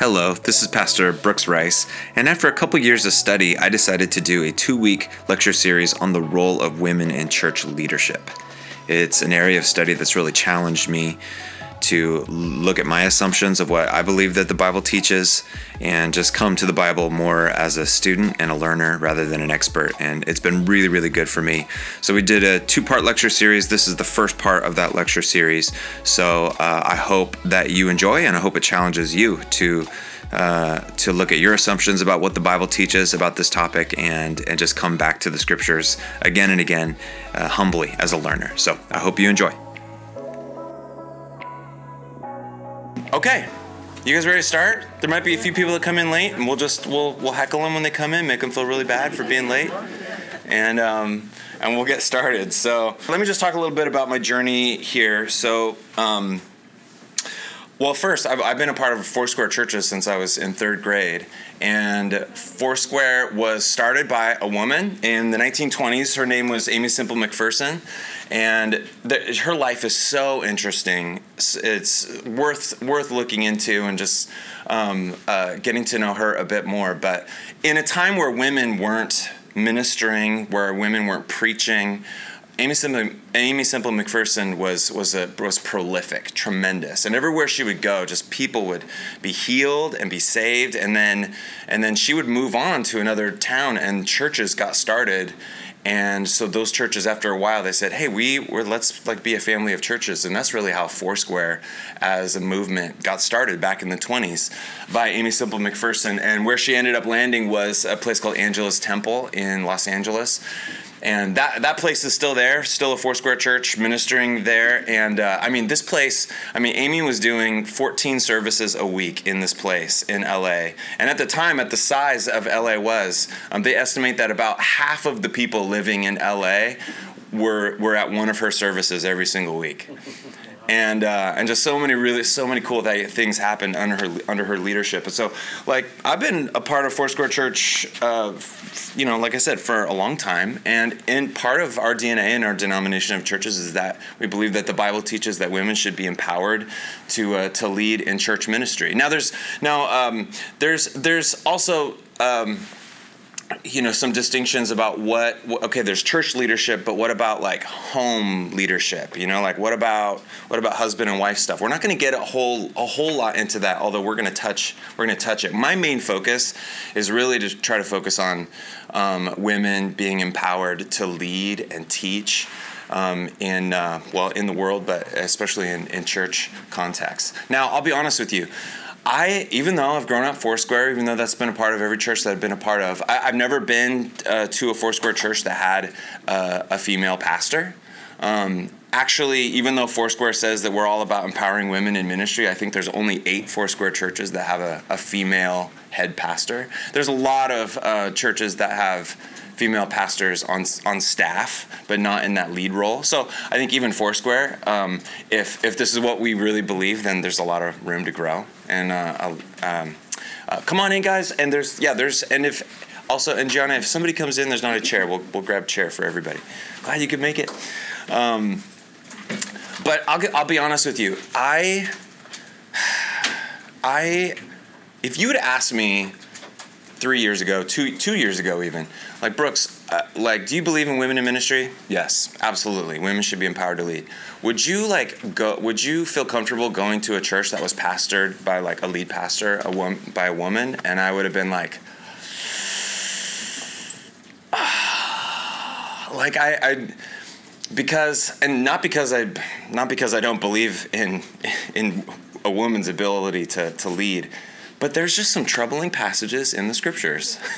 Hello, this is Pastor Brooks Rice, and after a couple years of study, I decided to do a two week lecture series on the role of women in church leadership. It's an area of study that's really challenged me to look at my assumptions of what I believe that the Bible teaches and just come to the Bible more as a student and a learner rather than an expert. And it's been really, really good for me. So, we did a two part lecture series. This is the first part of that lecture series. So, uh, I hope that you enjoy and I hope it challenges you to. Uh, to look at your assumptions about what the Bible teaches about this topic and and just come back to the scriptures again and again uh, humbly as a learner. So I hope you enjoy. Okay. You guys ready to start? There might be a few people that come in late, and we'll just we'll we'll heckle them when they come in, make them feel really bad for being late, and um, and we'll get started. So let me just talk a little bit about my journey here. So. Um, well, first, I've, I've been a part of Foursquare churches since I was in third grade. And Foursquare was started by a woman in the 1920s. Her name was Aimee Semple McPherson. And the, her life is so interesting. It's, worth, worth looking into and just um, uh, getting to know her a bit more. But in a time where women weren't ministering, where women weren't preaching, Aimee Semple, Aimee Semple McPherson was was a, was prolific, tremendous, and everywhere she would go, just people would be healed and be saved, and then and then she would move on to another town, and churches got started, and so those churches, after a while, they said, "Hey, we were let's like be a family of churches," and that's really how Foursquare, as a movement, got started back in the '20s by Aimee Semple McPherson, and where she ended up landing was a place called Angelus Temple in Los Angeles and that that place is still there, still a Foursquare Church ministering there. And uh, I mean, this place. I mean, Aimee was doing 14 services a week in this place in LA. And at the time, at the size of LA was, um, they estimate that about half of the people living in LA were were at one of her services every single week and uh, and just so many really so many cool things happened under her under her leadership. And so, like I've been a part of Foursquare Church, uh, you know, like I said, for a long time. And in part of our DNA and our denomination of churches is that we believe that the Bible teaches that women should be empowered to uh, to lead in church ministry. Now, there's now um, there's there's also um, you know some distinctions about what okay there's church leadership but what about like home leadership? You know like what about what about husband and wife stuff? We're not going to get a whole a whole lot into that although we're going to touch we're going to touch it. My main focus is really to try to focus on um, women being empowered to lead and teach um, in uh, well in the world but especially in, in church contexts now i'll be honest with you I, even though I've grown up Foursquare, even though that's been a part of every church that I've been a part of, I, have never been uh, to a Foursquare church that had uh, a female pastor. Um, actually, even though Foursquare says that we're all about empowering women in ministry, I think there's only eight Foursquare churches that have a, a female head pastor. There's a lot of uh, churches that have female pastors on on staff, but not in that lead role. So I think even Foursquare, um, if if this is what we really believe, then there's a lot of room to grow. And uh, um, uh, come on in, guys. And there's yeah, there's and if also and Gianna, if somebody comes in, there's not a chair. We'll we'll grab a chair for everybody. Glad you could make it. Um, but I'll I'll be honest with you. I I if you would ask me three years ago, two two years ago even, like Brooks, uh, like, do you believe in women in ministry? Yes, absolutely. Women should be empowered to lead. Would you like go? Would you feel comfortable going to a church that was pastored by like a lead pastor, a woman by a woman? And I would have been like, like I, I because and not because I not because I don't believe in in a woman's ability to to lead, but there's just some troubling passages in the scriptures.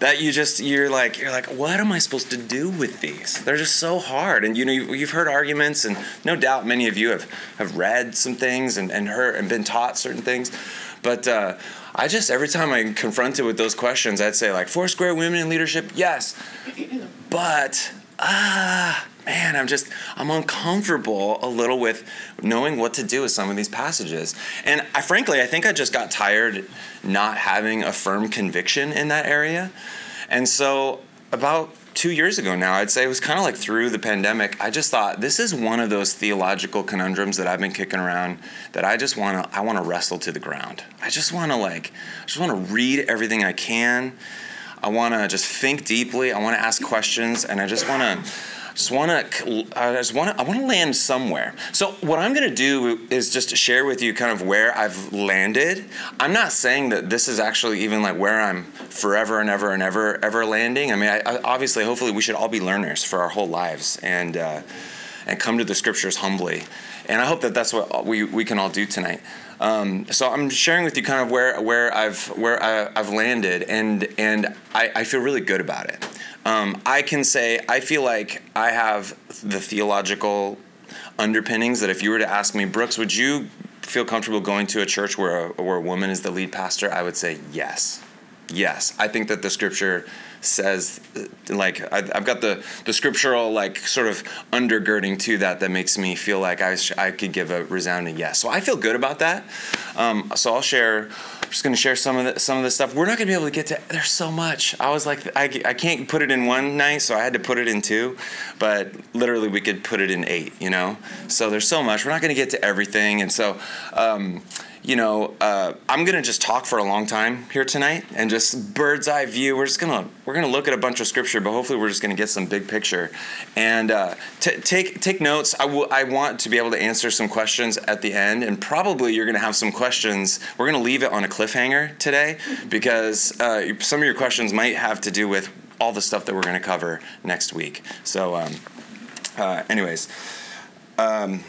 that you just you're like you're like what am I supposed to do with these? They're just so hard, and you know you've heard arguments, and no doubt many of you have have read some things and and heard and been taught certain things, but. Uh, I just every time I'm confronted with those questions, I'd say like Foursquare women in leadership, yes, but ah man, I'm just I'm uncomfortable a little with knowing what to do with some of these passages. And I frankly, I think I just got tired not having a firm conviction in that area. And so about two years ago now. I'd say it was kind of like through the pandemic. I just thought this is one of those theological conundrums that I've been kicking around that I just want to I want to wrestle to the ground. I just want to like I just want to read everything I can. I want to just think deeply. I want to ask questions, and I just want to just want to I just want to I want to land somewhere. So what I'm going to do is just share with you kind of where I've landed. I'm not saying that this is actually even like where I'm forever and ever and ever ever landing. I mean, I, I, obviously, hopefully, we should all be learners for our whole lives and uh, and come to the scriptures humbly. And I hope that that's what we, we can all do tonight. Um, so I'm sharing with you kind of where where I've where I, have landed, and and I, I feel really good about it. Um, I can say I feel like I have the theological underpinnings that if you were to ask me, Brooks, would you feel comfortable going to a church where a, where a woman is the lead pastor? I would say yes. Yes. I think that the scripture says like I've got the the scriptural like sort of undergirding to that that makes me feel like I, I could give a resounding yes. So I feel good about that. Um, so I'll share I'm just going to share some of the, some of the stuff. We're not going to be able to get to. There's so much. I was like, I, I can't put it in one night, so I had to put it in two. But literally, we could put it in eight. You know. So there's so much. We're not going to get to everything, and so. Um, you know, uh, I'm gonna just talk for a long time here tonight and just bird's eye view. We're just gonna we're gonna look at a bunch of scripture, but hopefully we're just gonna get some big picture and uh, t- take take notes. I will. I want to be able to answer some questions at the end, and probably you're gonna have some questions. We're gonna leave it on a cliffhanger today because uh, some of your questions might have to do with all the stuff that we're gonna cover next week. So, um, uh, anyways. Um,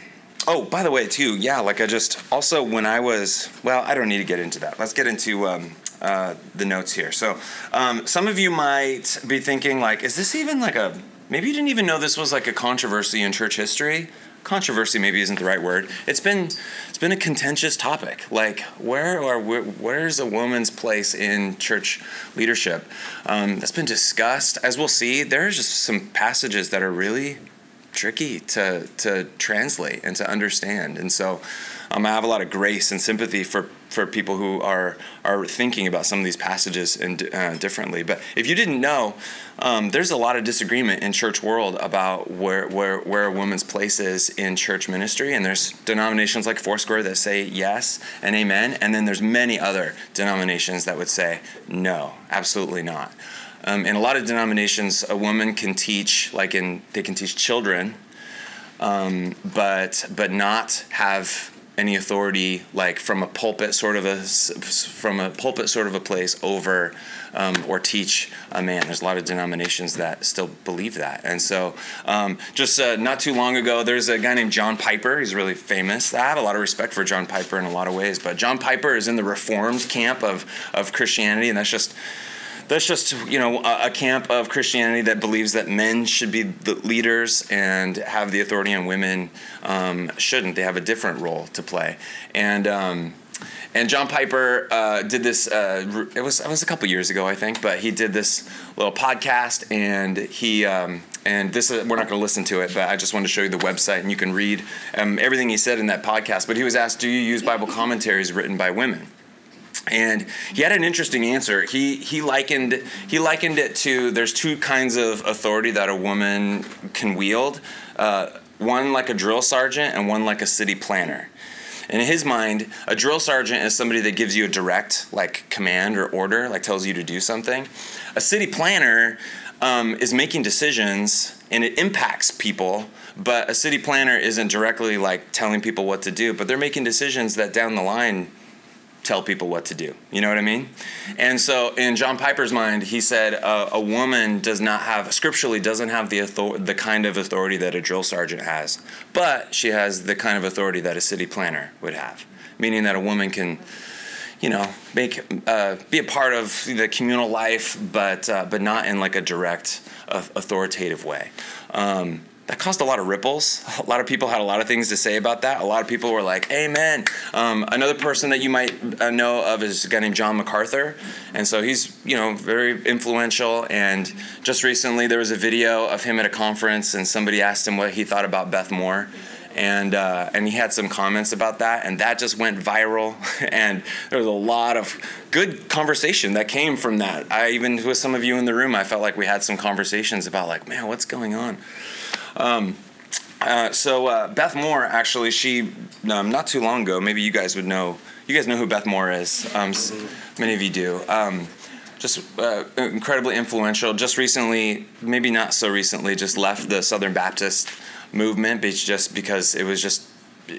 Oh, by the way, too, yeah, like I just also when I was well, I don't need to get into that. Let's get into um, uh, the notes here. So, um, some of you might be thinking like, is this even like a maybe you didn't even know this was like a controversy in church history? Controversy maybe isn't the right word. It's been it's been a contentious topic. Like where or where's a woman's place in church leadership? Um, that's been discussed. As we'll see, there's just some passages that are really tricky to to translate and to understand. And so um, I have a lot of grace and sympathy for for people who are are thinking about some of these passages and uh, differently. But if you didn't know, um, there's a lot of disagreement in church world about where where where a woman's place is in church ministry. And there's denominations like Foursquare that say yes and amen, and then there's many other denominations that would say no, absolutely not. Um, in a lot of denominations, a woman can teach, like in they can teach children, um, but but not have any authority, like from a pulpit sort of a from a pulpit sort of a place over. Um, or teach a man. There's a lot of denominations that still believe that. And so, um, just uh, not too long ago, there's a guy named John Piper. He's really famous. I have a lot of respect for John Piper in a lot of ways, but John Piper is in the Reformed camp of, of Christianity, and that's just that's just you know a, a, camp of Christianity that believes that men should be the leaders and have the authority, and women um, shouldn't. They have a different role to play, and. Um, and John Piper uh, did this. Uh, it was it was a couple years ago, I think, but he did this little podcast, and he um, and this is, we're not going to listen to it, but I just wanted to show you the website, and you can read um, everything he said in that podcast. But he was asked, "Do you use Bible commentaries written by women?" And he had an interesting answer. He he likened he likened it to there's two kinds of authority that a woman can wield. Uh, one like a drill sergeant and one like a city planner. And in his mind, a drill sergeant is somebody that gives you a direct like command or order, like tells you to do something. A city planner um, is making decisions and it impacts people but a city planner isn't directly like telling people what to do but they're making decisions that down the line tell people what to do. You know what I mean? And so, in John Piper's mind, he said uh, a woman does not have, scripturally, doesn't have the author- the kind of authority that a drill sergeant has, but she has the kind of authority that a city planner would have, meaning that a woman can. You know, make uh, be a part of the communal life, but uh, but not in like a direct, uh, authoritative way. Um, that caused a lot of ripples. A lot of people had a lot of things to say about that. A lot of people were like, "Amen." Um, another person that you might uh, know of is a guy named John MacArthur, and so he's you know very influential. And just recently there was a video of him at a conference, and somebody asked him what he thought about Beth Moore, and uh, and he had some comments about that, and that just went viral. and there was a lot of good conversation that came from that. I even with some of you in the room, I felt like we had some conversations about like, man, what's going on. Um, uh, so uh, Beth Moore, actually, she um, not too long ago. Maybe you guys would know. You guys know who Beth Moore is. Um, many of you do. Um, just uh, incredibly influential. Just recently, maybe not so recently, just left the Southern Baptist movement, just because it was just,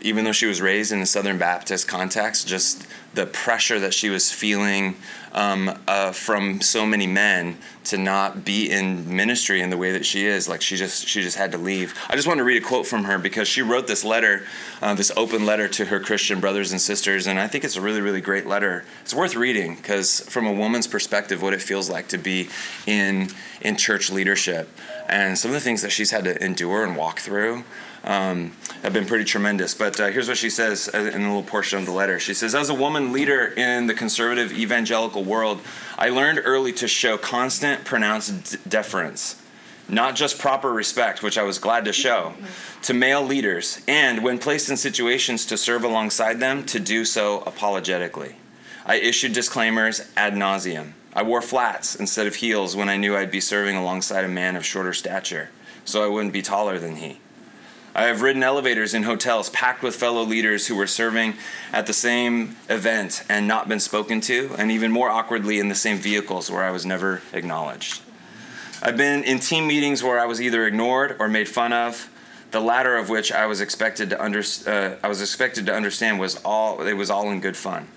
even though she was raised in a Southern Baptist context, just the pressure that she was feeling um, uh, from so many men to not be in ministry in the way that she is. Like she just she just had to leave. I just want to read a quote from her because she wrote this letter, uh, this open letter to her Christian brothers and sisters, and I think it's a really really great letter. It's worth reading because from a woman's perspective, what it feels like to be in in church leadership and some of the things that she's had to endure and walk through um, have been pretty tremendous. But uh, here's what she says in a little portion of the letter. She says, As a woman leader in the conservative evangelical world, I learned early to show constant, pronounced deference, not just proper respect, which I was glad to show, to male leaders, and when placed in situations to serve alongside them, to do so apologetically. I issued disclaimers ad nauseum. I wore flats instead of heels when I knew I'd be serving alongside a man of shorter stature, so I wouldn't be taller than he. I have ridden elevators in hotels packed with fellow leaders who were serving at the same event and not been spoken to, and even more awkwardly in the same vehicles where I was never acknowledged. I've been in team meetings where I was either ignored or made fun of, the latter of which I was expected to under, uh, I was expected to understand was all it was all in good fun.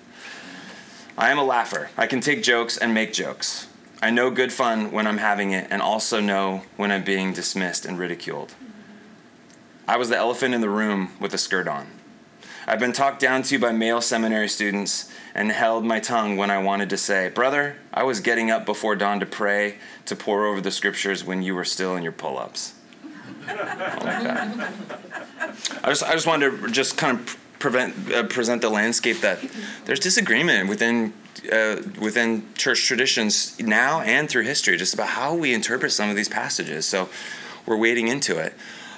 I am a laugher. I can take jokes and make jokes. I know good fun when I'm having it and also know when I'm being dismissed and ridiculed. I was the elephant in the room with a skirt on. I've been talked down to by male seminary students and held my tongue when I wanted to say, Brother, I was getting up before dawn to pray, to pore over the scriptures when you were still in your pull ups. I, just, I just wanted to just kind of prevent, uh, present the landscape that there's disagreement within uh, within church traditions now and through history just about how we interpret some of these passages. So we're wading into it.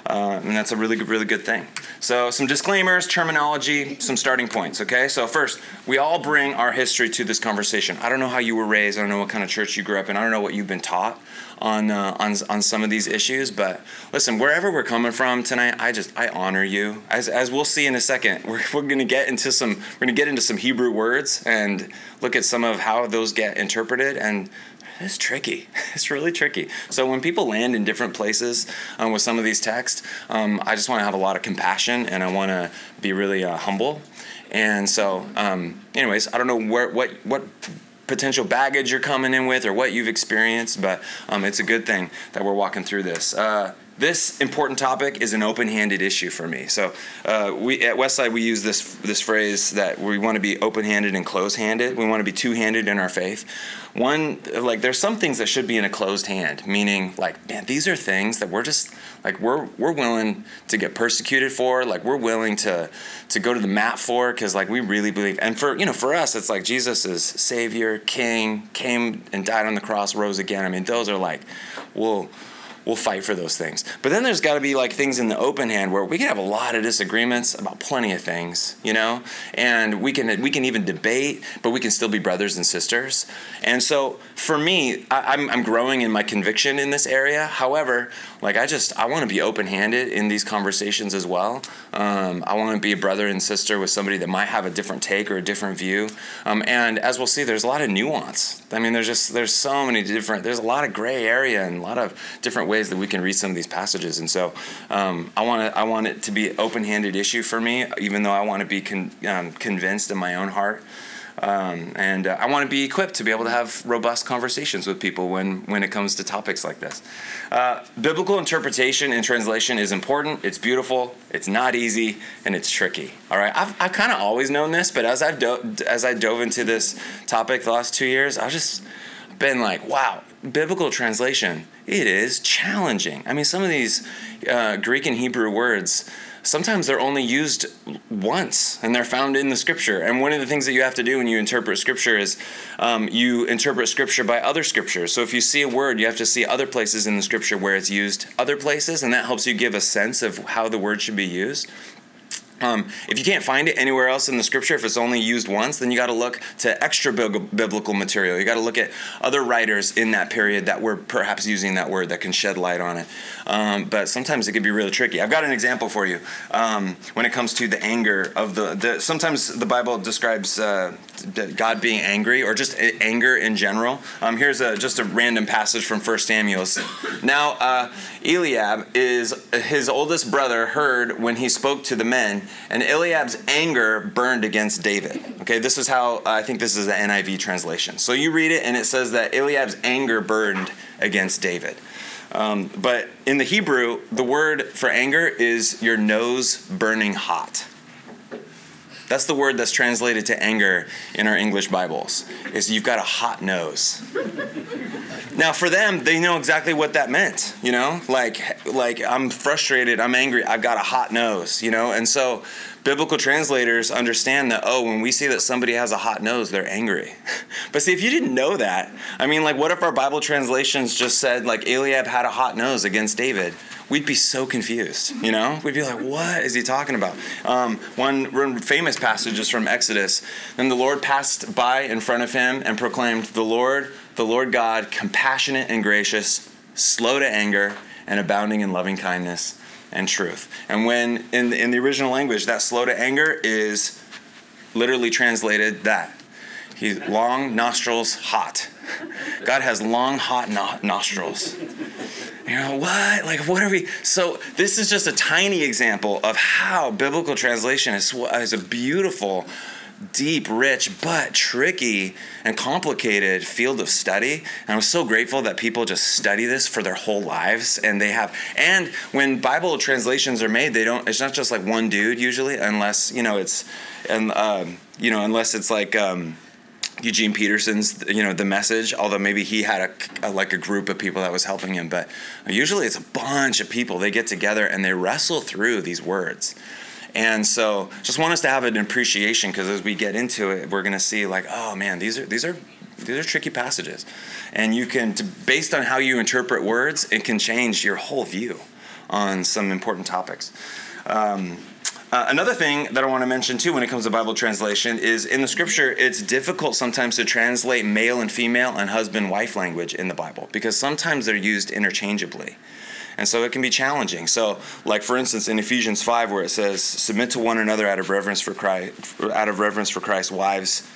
Uh, and that's a really good, really good thing. So, some disclaimers, terminology, some starting points. Okay, so first, we all bring our history to this conversation. I don't know how you were raised. I don't know what kind of church you grew up in. I don't know what you've been taught on uh, on on some of these issues. But listen, wherever we're coming from tonight, I just I honor you. As as we'll see in a second, we're we're gonna get into some we're gonna get into some Hebrew words and look at some of how those get interpreted and it's tricky. It's really tricky. So when people land in different places um, with some of these texts, um, I just want to have a lot of compassion and I want to be really uh, humble. And so, um, anyways, I don't know where what what potential baggage you're coming in with or what you've experienced, but um, it's a good thing that we're walking through this. Uh, this important topic is an open-handed issue for me. So uh, we at Westside we use this this phrase that we want to be open-handed and closed-handed. We want to be two-handed in our faith. One like there's some things that should be in a closed hand, meaning like man, these are things that we're just like we're we're willing to get persecuted for, like we're willing to to go to the mat for because like we really believe. And for you know for us, it's like Jesus is Savior, King, came and died on the cross, rose again. I mean, those are like, well we'll fight for those things. But then there's got to be like things in the open hand where we can have a lot of disagreements about plenty of things, you know, and we can we can even debate, but we can still be brothers and sisters. And so for me, I, am I'm, I'm growing in my conviction in this area. However, like I just I want to be open handed in these conversations as well. Um, I want to be a brother and sister with somebody that might have a different take or a different view. Um, and as we'll see, there's a lot of nuance. I mean, there's just there's so many different. There's a lot of gray area and a lot of different ways that we can read some of these passages. And so um, I want to I want it to be an open-handed issue for me, even though I want to be con- um, convinced in my own heart. Um, and uh, I want to be equipped to be able to have robust conversations with people when, when it comes to topics like this. Uh, biblical interpretation and translation is important. It's beautiful. It's not easy, and it's tricky. All right, I've, I've kind of always known this, but as I've do- as I dove into this topic the last two years, I've just been like, wow, biblical translation, it is challenging. I mean, some of these uh, Greek and Hebrew words, sometimes they're only used once and they're found in the scripture. And one of the things that you have to do when you interpret scripture is um, you interpret scripture by other scriptures. So if you see a word, you have to see other places in the scripture where it's used other places, and that helps you give a sense of how the word should be used. Um, if you can't find it anywhere else in the scripture, if it's only used once, then you got to look to extra biblical material. You got to look at other writers in that period that were perhaps using that word that can shed light on it. Um, but sometimes it can be really tricky. I've got an example for you um, when it comes to the anger of the. the sometimes the Bible describes uh, God being angry or just anger in general. Um, here's a, just a random passage from 1 Samuel. Now, uh, Eliab is his oldest brother heard when he spoke to the men and Eliab's anger burned against David. Okay, this is how uh, I think this is the NIV translation. So you read it, and it says that Eliab's anger burned against David. Um, but in the Hebrew, the word for anger is your nose burning hot. That's the word that's translated to anger in our English Bibles. Is you've got a hot nose. Now for them, they know exactly what that meant, you know? Like like I'm frustrated, I'm angry, I've got a hot nose, you know? And so biblical translators understand that oh when we see that somebody has a hot nose they're angry but see if you didn't know that i mean like what if our bible translations just said like eliab had a hot nose against david we'd be so confused, you know? We'd be like, what is he talking about? Um, one, one famous passage is from Exodus. Then the Lord passed by in front of him and proclaimed, The Lord, the Lord God, compassionate and gracious, slow to anger, and abounding in loving kindness and truth. And when in the, in the original language, that slow to anger is literally translated that. He's long nostrils hot. God has long hot no- nostrils. You know, what? Like, what are we? So, this is just a tiny example of how biblical translation is, is a beautiful, deep, rich, but tricky and complicated field of study. And I'm so grateful that people just study this for their whole lives. And they have, and when Bible translations are made, they don't, it's not just like one dude usually, unless, you know, it's, and, um, you know, unless it's like, um, Eugene Peterson's, you know, the message. Although maybe he had a, a, like a group of people that was helping him, but usually it's a bunch of people. They get together and they wrestle through these words. And so, just want us to have an appreciation because as we get into it, we're going to see like, oh man, these are these are these are tricky passages, and you can, to, based on how you interpret words, it can change your whole view on some important topics. Um, uh, another thing that I want to mention too when it comes to Bible translation is in the scripture, it's difficult sometimes to translate male and female and husband wife language in the Bible because sometimes they're used interchangeably. And so it can be challenging. So, like for instance, in Ephesians 5, where it says, Submit to one another out of reverence for Christ, out of reverence for Christ, wives,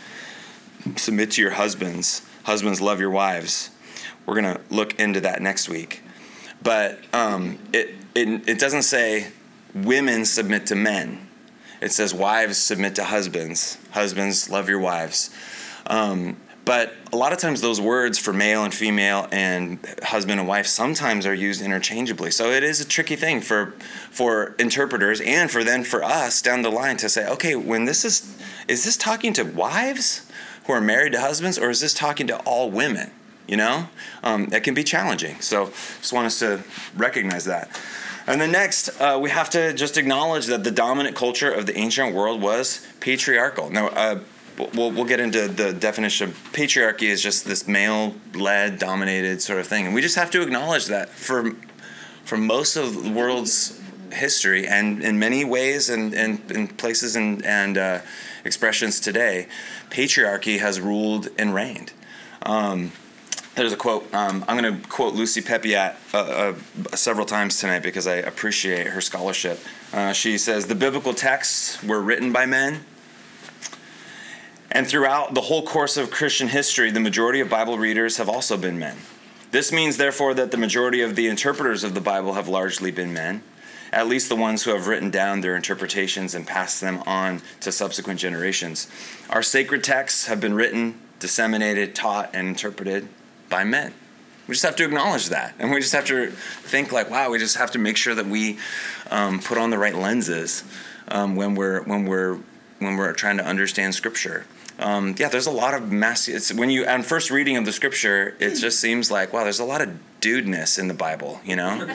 submit to your husbands. Husbands, love your wives. We're to look into that next week. But um, it, it, it doesn't say women submit to men. It says wives submit to husbands. Husbands love your wives. Um, but a lot of times those words for male and female and husband and wife sometimes are used interchangeably. So it is a tricky thing for for interpreters and for then for us down the line to say, okay, when this is is this talking to wives who are married to husbands or is this talking to all women? You know, um, that can be challenging. So just want us to recognize that. And then next, uh, we have to just acknowledge that the dominant culture of the ancient world was patriarchal. Now, uh, we'll, we'll get into the definition. Patriarchy is just this male-led, dominated sort of thing, and we just have to acknowledge that for for most of the world's history, and in many ways, and and, and places and and uh, expressions today, patriarchy has ruled and reigned. Um, there's a quote. Um, I'm going to quote Lucy Peppiatt uh, uh, several times tonight because I appreciate her scholarship. Uh, she says the biblical texts were written by men, and throughout the whole course of Christian history, the majority of Bible readers have also been men. This means, therefore, that the majority of the interpreters of the Bible have largely been men, at least the ones who have written down their interpretations and passed them on to subsequent generations. Our sacred texts have been written, disseminated, taught, and interpreted by men. We just have to acknowledge that. And we just have to think, like, wow, we just have to make sure that we um, put on the right lenses um, when, we're, when, we're, when we're trying to understand Scripture. Um, yeah, there's a lot of mass. It's when you on first reading of the scripture, it just seems like wow, there's a lot of dudeness in the Bible. You know,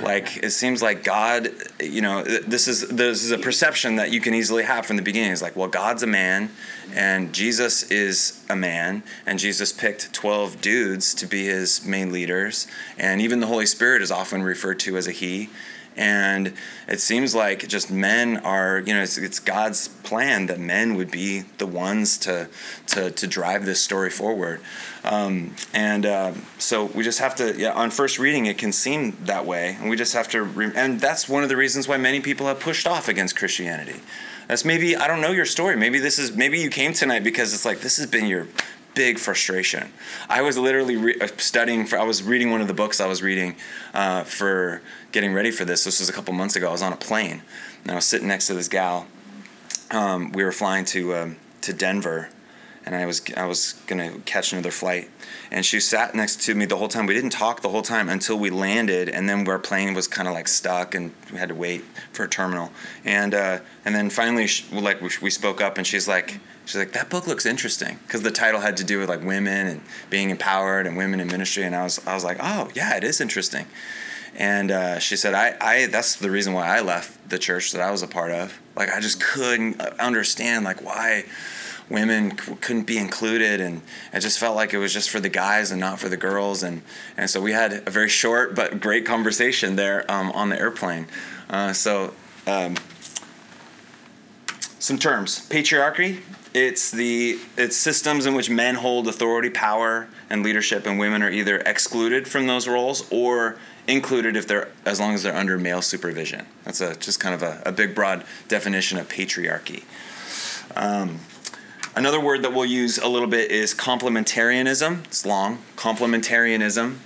like it seems like God. You know, this is this is a perception that you can easily have from the beginning. It's like, well, God's a man, and Jesus is a man, and Jesus picked twelve dudes to be his main leaders, and even the Holy Spirit is often referred to as a he and it seems like just men are you know it's, it's, god's plan that men would be the ones to to, to drive this story forward. Um, and uh, so we just have to yeah, on first reading it can seem that way. And we just have to re- and that's one of the reasons why many people have pushed off against christianity. That's maybe i don't know your story. Maybe this is maybe you came tonight because it's like this has been your big frustration. I was literally re- uh, studying for. I was reading one of the books I was reading uh, for getting ready for this. This was a couple months ago. I was on a plane and I was sitting next to this gal. Um, we were flying to um, to Denver, and I was I was gonna catch another flight, and she sat next to me the whole time. We didn't talk the whole time until we landed, and then our plane was kind of like stuck, and we had to wait for a terminal. And uh, and then finally, she, like we spoke up, and she's like she's like that book looks interesting because the title had to do with like women and being empowered and women in ministry, and I was I was like oh yeah it is interesting. And uh, she said, I, I, that's the reason why I left the church that I was a part of. Like, I just couldn't understand, like, why women c- couldn't be included. And it just felt like it was just for the guys and not for the girls. And, and so we had a very short but great conversation there um, on the airplane. Uh, so, um, some terms patriarchy it's the it's systems in which men hold authority power and leadership and women are either excluded from those roles or included if they're as long as they're under male supervision. That's a just kind of a, a big broad definition of patriarchy. Um, another word that we'll use a little bit is complementarianism. It's long. Complementarianism.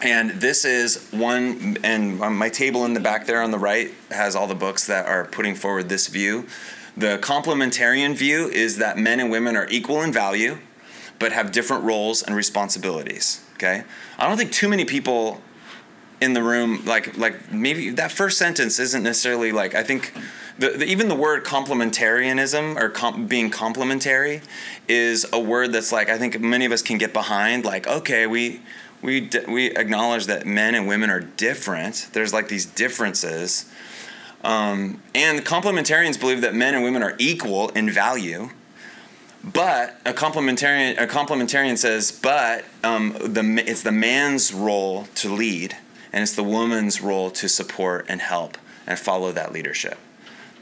And this is one, and my table in the back there on the right has all the books that are putting forward this view. The complementarian view is that men and women are equal in value, but have different roles and responsibilities. Okay? I don't think too many people in the room like like maybe that first sentence isn't necessarily like i think the, the even the word complementarianism or being complementary is a word that's like i think many of us can get behind like okay we we we acknowledge that men and women are different there's like these differences um, and complementarians believe that men and women are equal in value but a complementarian a complementarian says but um, the it's the man's role to lead and it's the woman's role to support and help and follow that leadership.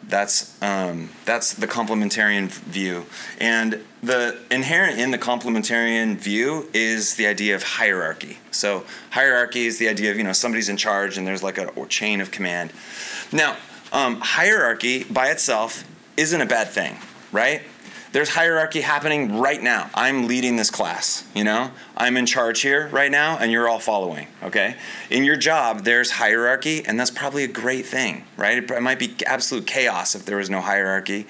That's um, that's the complementarian view, and the inherent in the complementarian view is the idea of hierarchy. So hierarchy is the idea of you know somebody's in charge and there's like a chain of command. Now um, hierarchy by itself isn't a bad thing, right? there's hierarchy happening right now. I'm leading this class, you know? I'm in charge here right now and you're all following, okay? In your job, there's hierarchy and that's probably a great thing, right? It might be absolute chaos if there was no hierarchy.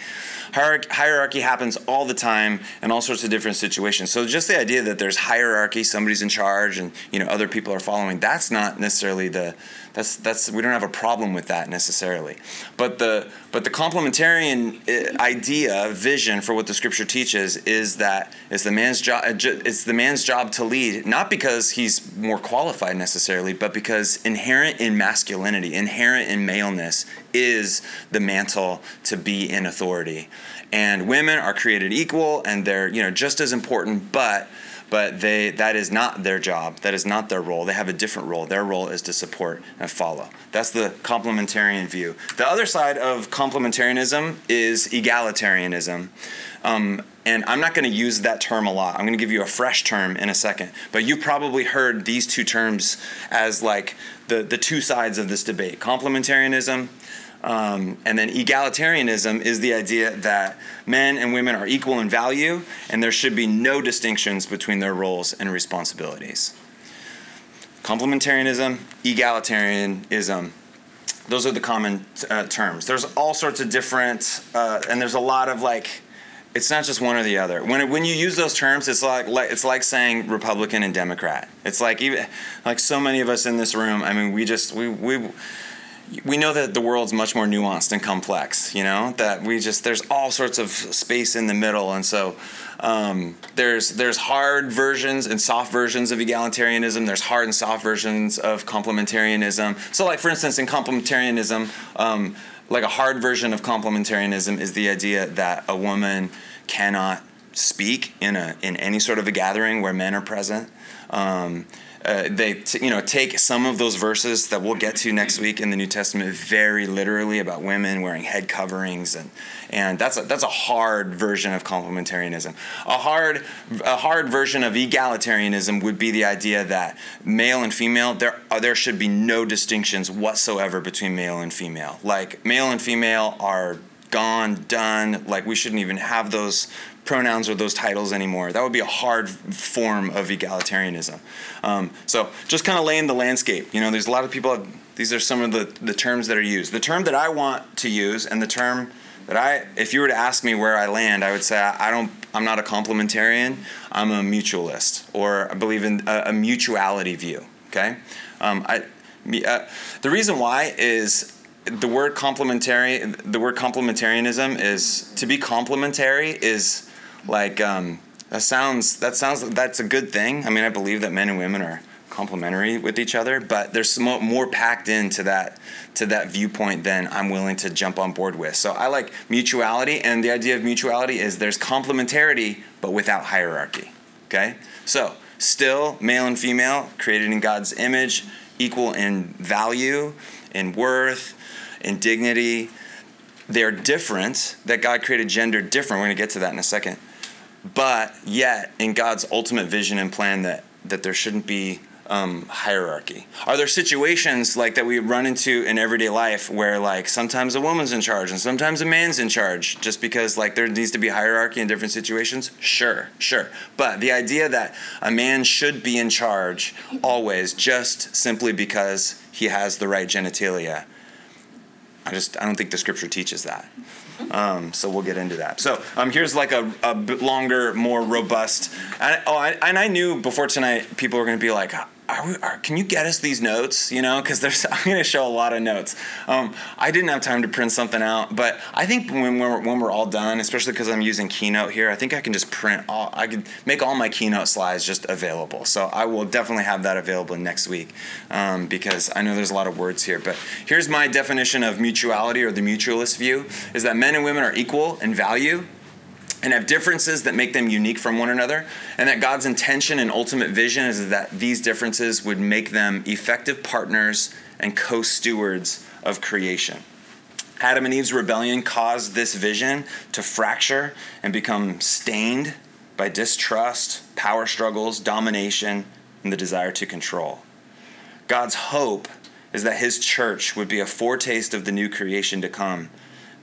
Hierarchy happens all the time in all sorts of different situations. So just the idea that there's hierarchy, somebody's in charge and, you know, other people are following, that's not necessarily the that's that's we don't have a problem with that necessarily. But the but the complementarian uh, idea, vision for what the scripture teaches is that it's the man's job. Uh, it's the man's job to lead, not because he's more qualified necessarily, but because inherent in masculinity, inherent in maleness, is the mantle to be in authority. And women are created equal, and they're you know just as important, but but they that is not their job. That is not their role. They have a different role. Their role is to support and follow. That's the complementarian view. The other side of complementarianism is egalitarianism. Um, and I'm not going to use that term a lot. I'm going to give you a fresh term in a second. But you've probably heard these two terms as like the, the two sides of this debate complementarianism um, and then egalitarianism is the idea that men and women are equal in value and there should be no distinctions between their roles and responsibilities. Complementarianism, egalitarianism, those are the common uh, terms. There's all sorts of different, uh, and there's a lot of like, it's not just one or the other. When, it, when you use those terms, it's like, like it's like saying Republican and Democrat. It's like even like so many of us in this room. I mean, we just we we we know that the world's much more nuanced and complex, you know, that we just, there's all sorts of space in the middle. And so um, there's, there's hard versions and soft versions of egalitarianism. There's hard and soft versions of complementarianism. So, like, for instance, in complementarianism, um, like a hard version of complementarianism is the idea that a woman cannot speak in a in any sort of a gathering where men are present. Um, uh, they t- you know take some of those verses that we'll get to next week in the New Testament very literally about women wearing head coverings and and that's a, that's a hard version of complementarianism. A hard a hard version of egalitarianism would be the idea that male and female there uh, there should be no distinctions whatsoever between male and female. Like male and female are gone, done. Like we shouldn't even have those pronouns or those titles anymore. That would be a hard form of egalitarianism. Um, so just kind of laying the landscape. You know, there's a lot of people. These are some of the the terms that are used. The term that I want to use, and the term that I, if you were to ask me where I land, I would say I don't. I'm not a complementarian. I'm a mutualist, or I believe in a, a mutuality view. Okay, um, I. Uh, the reason why is the word complementary the word complementarianism is to be complementary is like um, that sounds that sounds that's a good thing i mean i believe that men and women are complementary with each other but there's more, more packed into that to that viewpoint than i'm willing to jump on board with so i like mutuality and the idea of mutuality is there's complementarity but without hierarchy okay so still male and female created in god's image equal in value in worth in dignity. They're different, that God created gender different. We're to get to that in a second. But yet, in God's ultimate vision and plan, that, that there shouldn't be um, hierarchy? Are there situations like that we run into in everyday life where like sometimes a woman's in charge and sometimes a man's in charge just because like there needs to be hierarchy in different situations? Sure, sure. But the idea that a man should be in charge always just simply because he has the right genitalia I just I don't think the scripture teaches that. Um, so we'll get into that. So um, here's like a, a bit longer, more robust. And, oh, I, and I knew before tonight people were going to be like, are we, are, can you get us these notes? You know, because there's I'm going to show a lot of notes. Um, I didn't have time to print something out, but I think when we're when we're all done, especially because I'm using Keynote here, I think I can just print all. I can make all my Keynote slides just available. So I will definitely have that available next week um, because I know there's a lot of words here. But here's my definition of mutuality or the mutualist view: is that men and women are equal in value and have differences that make them unique from one another, and that God's intention and ultimate vision is that these differences would make them effective partners and co stewards of creation. Adam and Eve's rebellion caused this vision to fracture and become stained by distrust, power struggles, domination, and the desire to control. God's hope is that his church would be a foretaste of the new creation to come,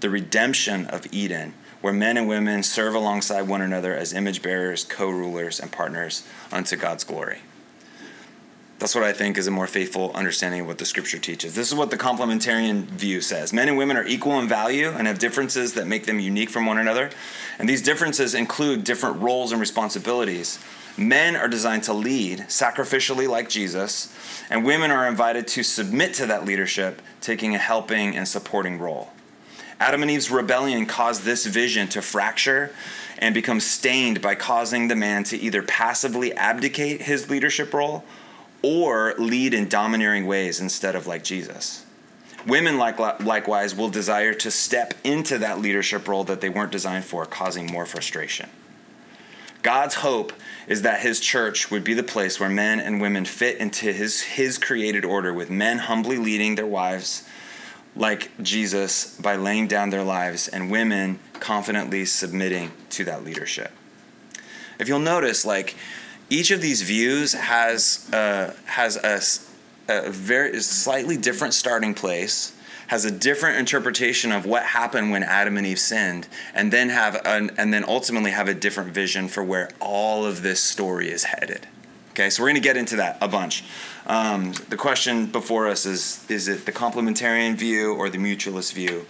the redemption of Eden where men and women serve alongside one another as image bearers, co rulers, and partners unto God's glory. That's what I think is a more faithful understanding of what the scripture teaches. This is what the complementarian view says. Men and women are equal in value and have differences that make them unique from one another. And these differences include different roles and responsibilities. Men are designed to lead sacrificially like Jesus, and women are invited to submit to that leadership, taking a helping and supporting role. Adam and Eve's rebellion caused this vision to fracture and become stained by causing the man to either passively abdicate his leadership role or lead in domineering ways instead of like Jesus. Women, like, likewise, will desire to step into that leadership role that they weren't designed for, causing more frustration. God's hope is that his church would be the place where men and women fit into his, his created order, with men humbly leading their wives like Jesus by laying down their lives and women confidently submitting to that leadership. If you'll notice, like each of these views has uh, has a, a very slightly different starting place, has a different interpretation of what happened when Adam and Eve sinned, and then have an, and then ultimately have a different vision for where all of this story is headed. Okay, so we're going to get into that a bunch. Um, the question before us is is it the complementarian view or the mutualist view?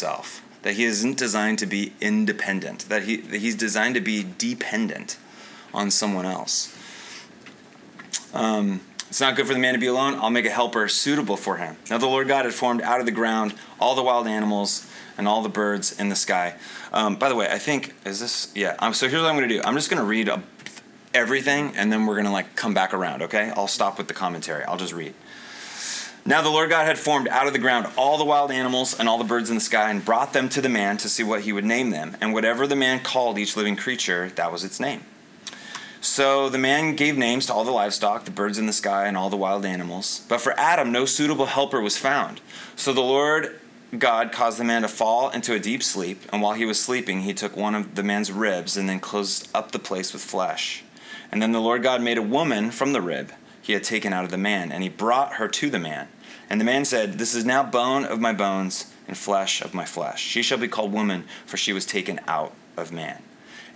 Himself. That he isn't designed to be independent. That, he, that he's designed to be dependent on someone else. Um, it's not good for the man to be alone. I'll make a helper suitable for him. Now the Lord God had formed out of the ground all the wild animals and all the birds in the sky. Um, by the way, I think is this yeah. Um, so here's what I'm going to do. I'm just going to read a, everything, and then we're going to like come back around. Okay? I'll stop with the commentary. I'll just read. Now the Lord God had formed out of the ground all the wild animals and all the birds in the sky, and brought them to the man to see what he would name them. And whatever the man called each living creature, that was its name. So the man gave names to all the livestock, the birds in the sky, and all the wild animals. But for Adam, no suitable helper was found. So the Lord God caused the man to fall into a deep sleep, and while he was sleeping, he took one of the man's ribs and then closed up the place with flesh. And then the Lord God made a woman from the rib he had taken out of the man, and he brought her to the man. And the man said, This is now bone of my bones and flesh of my flesh. She shall be called woman, for she was taken out of man.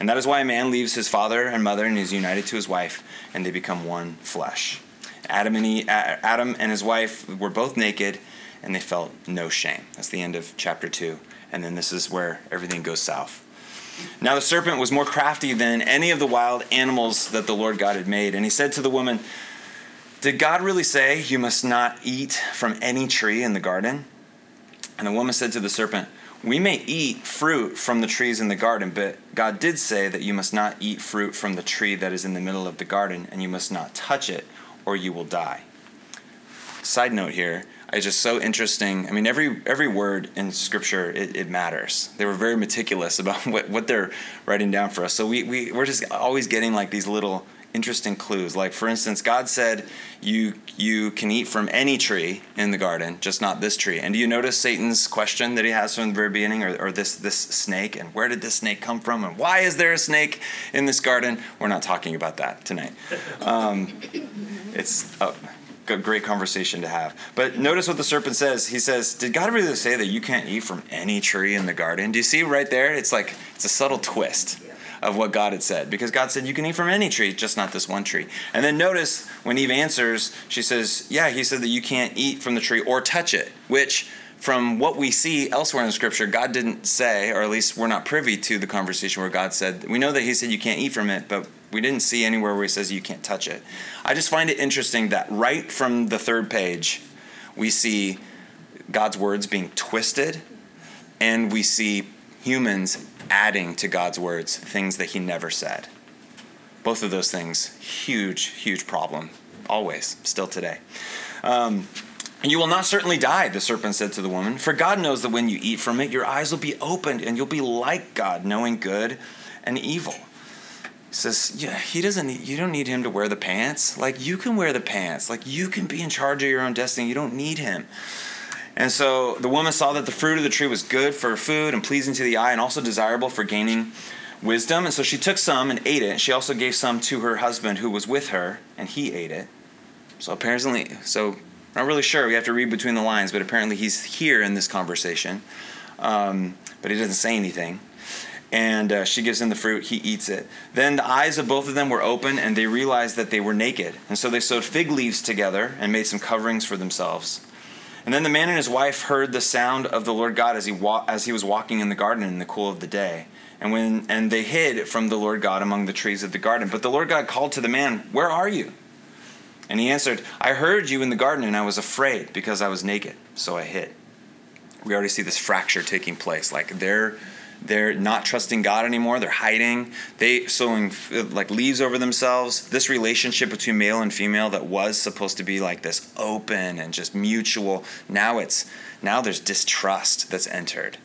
And that is why a man leaves his father and mother and is united to his wife, and they become one flesh. Adam and, he, Adam and his wife were both naked, and they felt no shame. That's the end of chapter 2. And then this is where everything goes south. Now the serpent was more crafty than any of the wild animals that the Lord God had made. And he said to the woman, Did God really say you must not eat from any tree in the garden? And the woman said to the serpent, we may eat fruit from the trees in the garden, but God did say that you must not eat fruit from the tree that is in the middle of the garden, and you must not touch it, or you will die. Side note here, it's just so interesting. I mean, every every word in Scripture it, it, matters. They were very meticulous about what, what they're writing down for us. So we, we we're just always getting like these little interesting clues. Like for instance, God said you you can eat from any tree in the garden, just not this tree. And do you notice Satan's question that he has from the very beginning, or, or this this snake, and where did this snake come from, and why is there a snake in this garden? We're not talking about that tonight. Um, it's a, great conversation to have. But notice what the serpent says. He says, "Did God really say that you can't eat from any tree in the garden?" Do you see right there? It's like it's a subtle twist of what God had said. Because God said, You can eat from any tree, just not this one tree. And then notice when Eve answers, she says, Yeah, he said that you can't eat from the tree or touch it, which from what we see elsewhere in Scripture, God didn't say, or at least we're not privy to the conversation where God said, we know that He said you can't eat from it, but we didn't see anywhere where He says you can't touch it. I just find it interesting that right from the third page, we see God's words being twisted, and we see humans adding to God's words things that he never said. Both of those things, huge, huge problem, always, still today. Um, you will not certainly die, the serpent said to the woman, for God knows that when you eat from it, your eyes will be opened and you'll be like God, knowing good and evil. He says, yeah, he doesn't need, you don't need him to wear the pants. Like you can wear the pants. Like you can be in charge of your own destiny. You don't need him. And so the woman saw that the fruit of the tree was good for food and pleasing to the eye and also desirable for gaining wisdom. And so she took some and ate it. She also gave some to her husband who was with her, and he ate it. So apparently, so not really sure. We have to read between the lines, but apparently he's here in this conversation. Um, but he doesn't say anything. And uh, she gives him the fruit, he eats it. Then the eyes of both of them were open, and they realized that they were naked. And so they sewed fig leaves together and made some coverings for themselves. And then the man and his wife heard the sound of the Lord God as he wa- as he was walking in the garden in the cool of the day. And when and they hid from the Lord God among the trees of the garden. But the Lord God called to the man, "Where are you?" And he answered, "I heard you in the garden and I was afraid because I was naked, so I hid." We already see this fracture taking place. Like they're they're not trusting God anymore. They're hiding. They sowing like leaves over themselves. This relationship between male and female that was supposed to be like this open and just mutual. Now it's now there's distrust that's entered.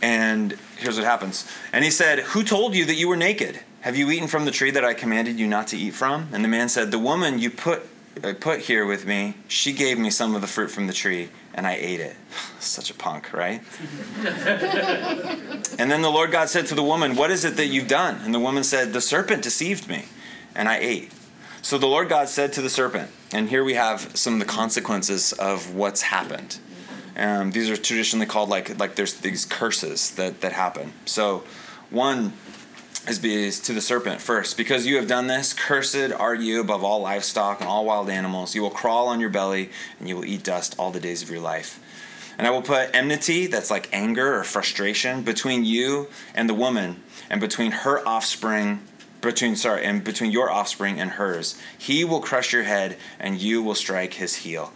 And here's what happens. And he said, "Who told you that you were naked? Have you eaten from the tree that I commanded you not to eat from?" And the man said, "The woman you put uh, put here with me, she gave me some of the fruit from the tree." And I ate it. Such a punk, right? and then the Lord God said to the woman, What is it that you've done? And the woman said, The serpent deceived me, and I ate. So the Lord God said to the serpent, and here we have some of the consequences of what's happened. Um, these are traditionally called like like there's these curses that that happen. So one is to the serpent first, because you have done this, cursed are you above all livestock and all wild animals. You will crawl on your belly, and you will eat dust all the days of your life. And I will put enmity, that's like anger or frustration, between you and the woman, and between her offspring, between sorry, and between your offspring and hers. He will crush your head, and you will strike his heel.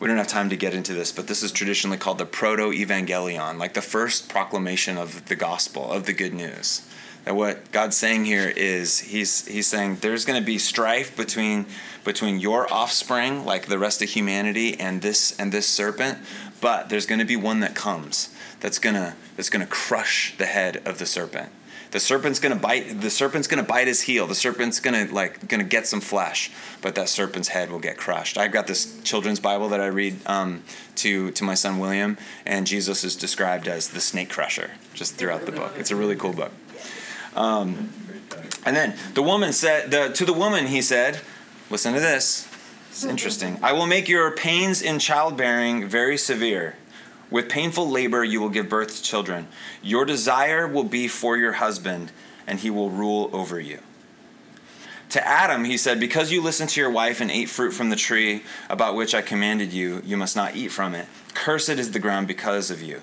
We don't have time to get into this, but this is traditionally called the proto evangelion, like the first proclamation of the gospel, of the good news. That what God's saying here is he's he's saying there's going to be strife between between your offspring, like the rest of humanity, and this and this serpent, but there's going to be one that comes that's gonna that's gonna crush the head of the serpent. The serpent's gonna bite. The serpent's gonna bite his heel. The serpent's gonna like gonna get some flesh, but that serpent's head will get crushed. I've got this children's Bible that I read um, to to my son William, and Jesus is described as the snake crusher just throughout the book. It's a really cool book. Um, and then the woman said the, to the woman he said, "Listen to this. It's interesting. I will make your pains in childbearing very severe." With painful labor, you will give birth to children. Your desire will be for your husband, and he will rule over you. To Adam, he said, Because you listened to your wife and ate fruit from the tree about which I commanded you, you must not eat from it. Cursed is the ground because of you.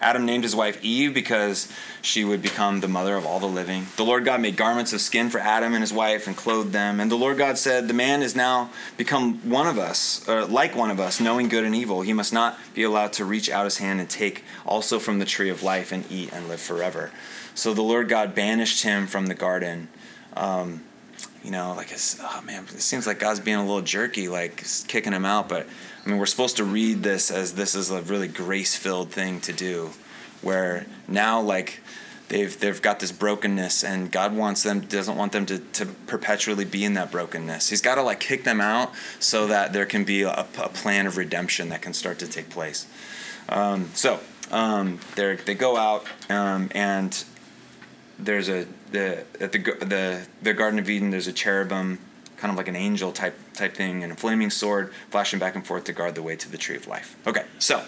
Adam named his wife Eve because she would become the mother of all the living. The Lord God made garments of skin for Adam and his wife and clothed them. And the Lord God said, The man is now become one of us, or like one of us, knowing good and evil. He must not be allowed to reach out his hand and take also from the tree of life and eat and live forever. So the Lord God banished him from the garden. Um, you know, like it's, oh man, it seems like God's being a little jerky, like kicking him out. But I mean, we're supposed to read this as this is a really grace filled thing to do, where now like they've they've got this brokenness, and God wants them doesn't want them to to perpetually be in that brokenness. He's got to like kick them out so that there can be a, a plan of redemption that can start to take place. Um, so um, they they go out um, and there's a the at the the the Garden of Eden. There's a cherubim, kind of like an angel type type thing, and a flaming sword flashing back and forth to guard the way to the tree of life. Okay, so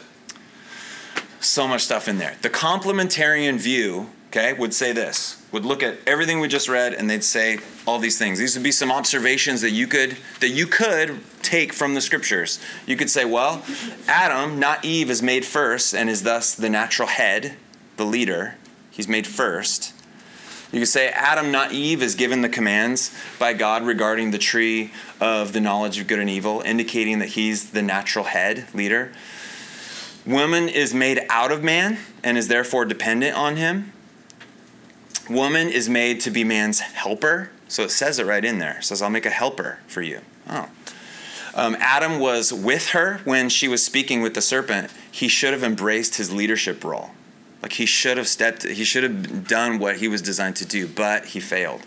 so much stuff in there. The complementarian view, okay, would say this. Would look at everything we just read, and they'd say all these things. These would be some observations that you could that you could take from the scriptures. You could say, well, Adam, not Eve, is made first and is thus the natural head, the leader. He's made first. You could say Adam, not Eve, is given the commands by God regarding the tree of the knowledge of good and evil, indicating that he's the natural head leader. Woman is made out of man and is therefore dependent on him. Woman is made to be man's helper. So it says it right in there. It says, I'll make a helper for you. Oh. Um, Adam was with her when she was speaking with the serpent. He should have embraced his leadership role. Like he should have stepped, he should have done what he was designed to do, but he failed.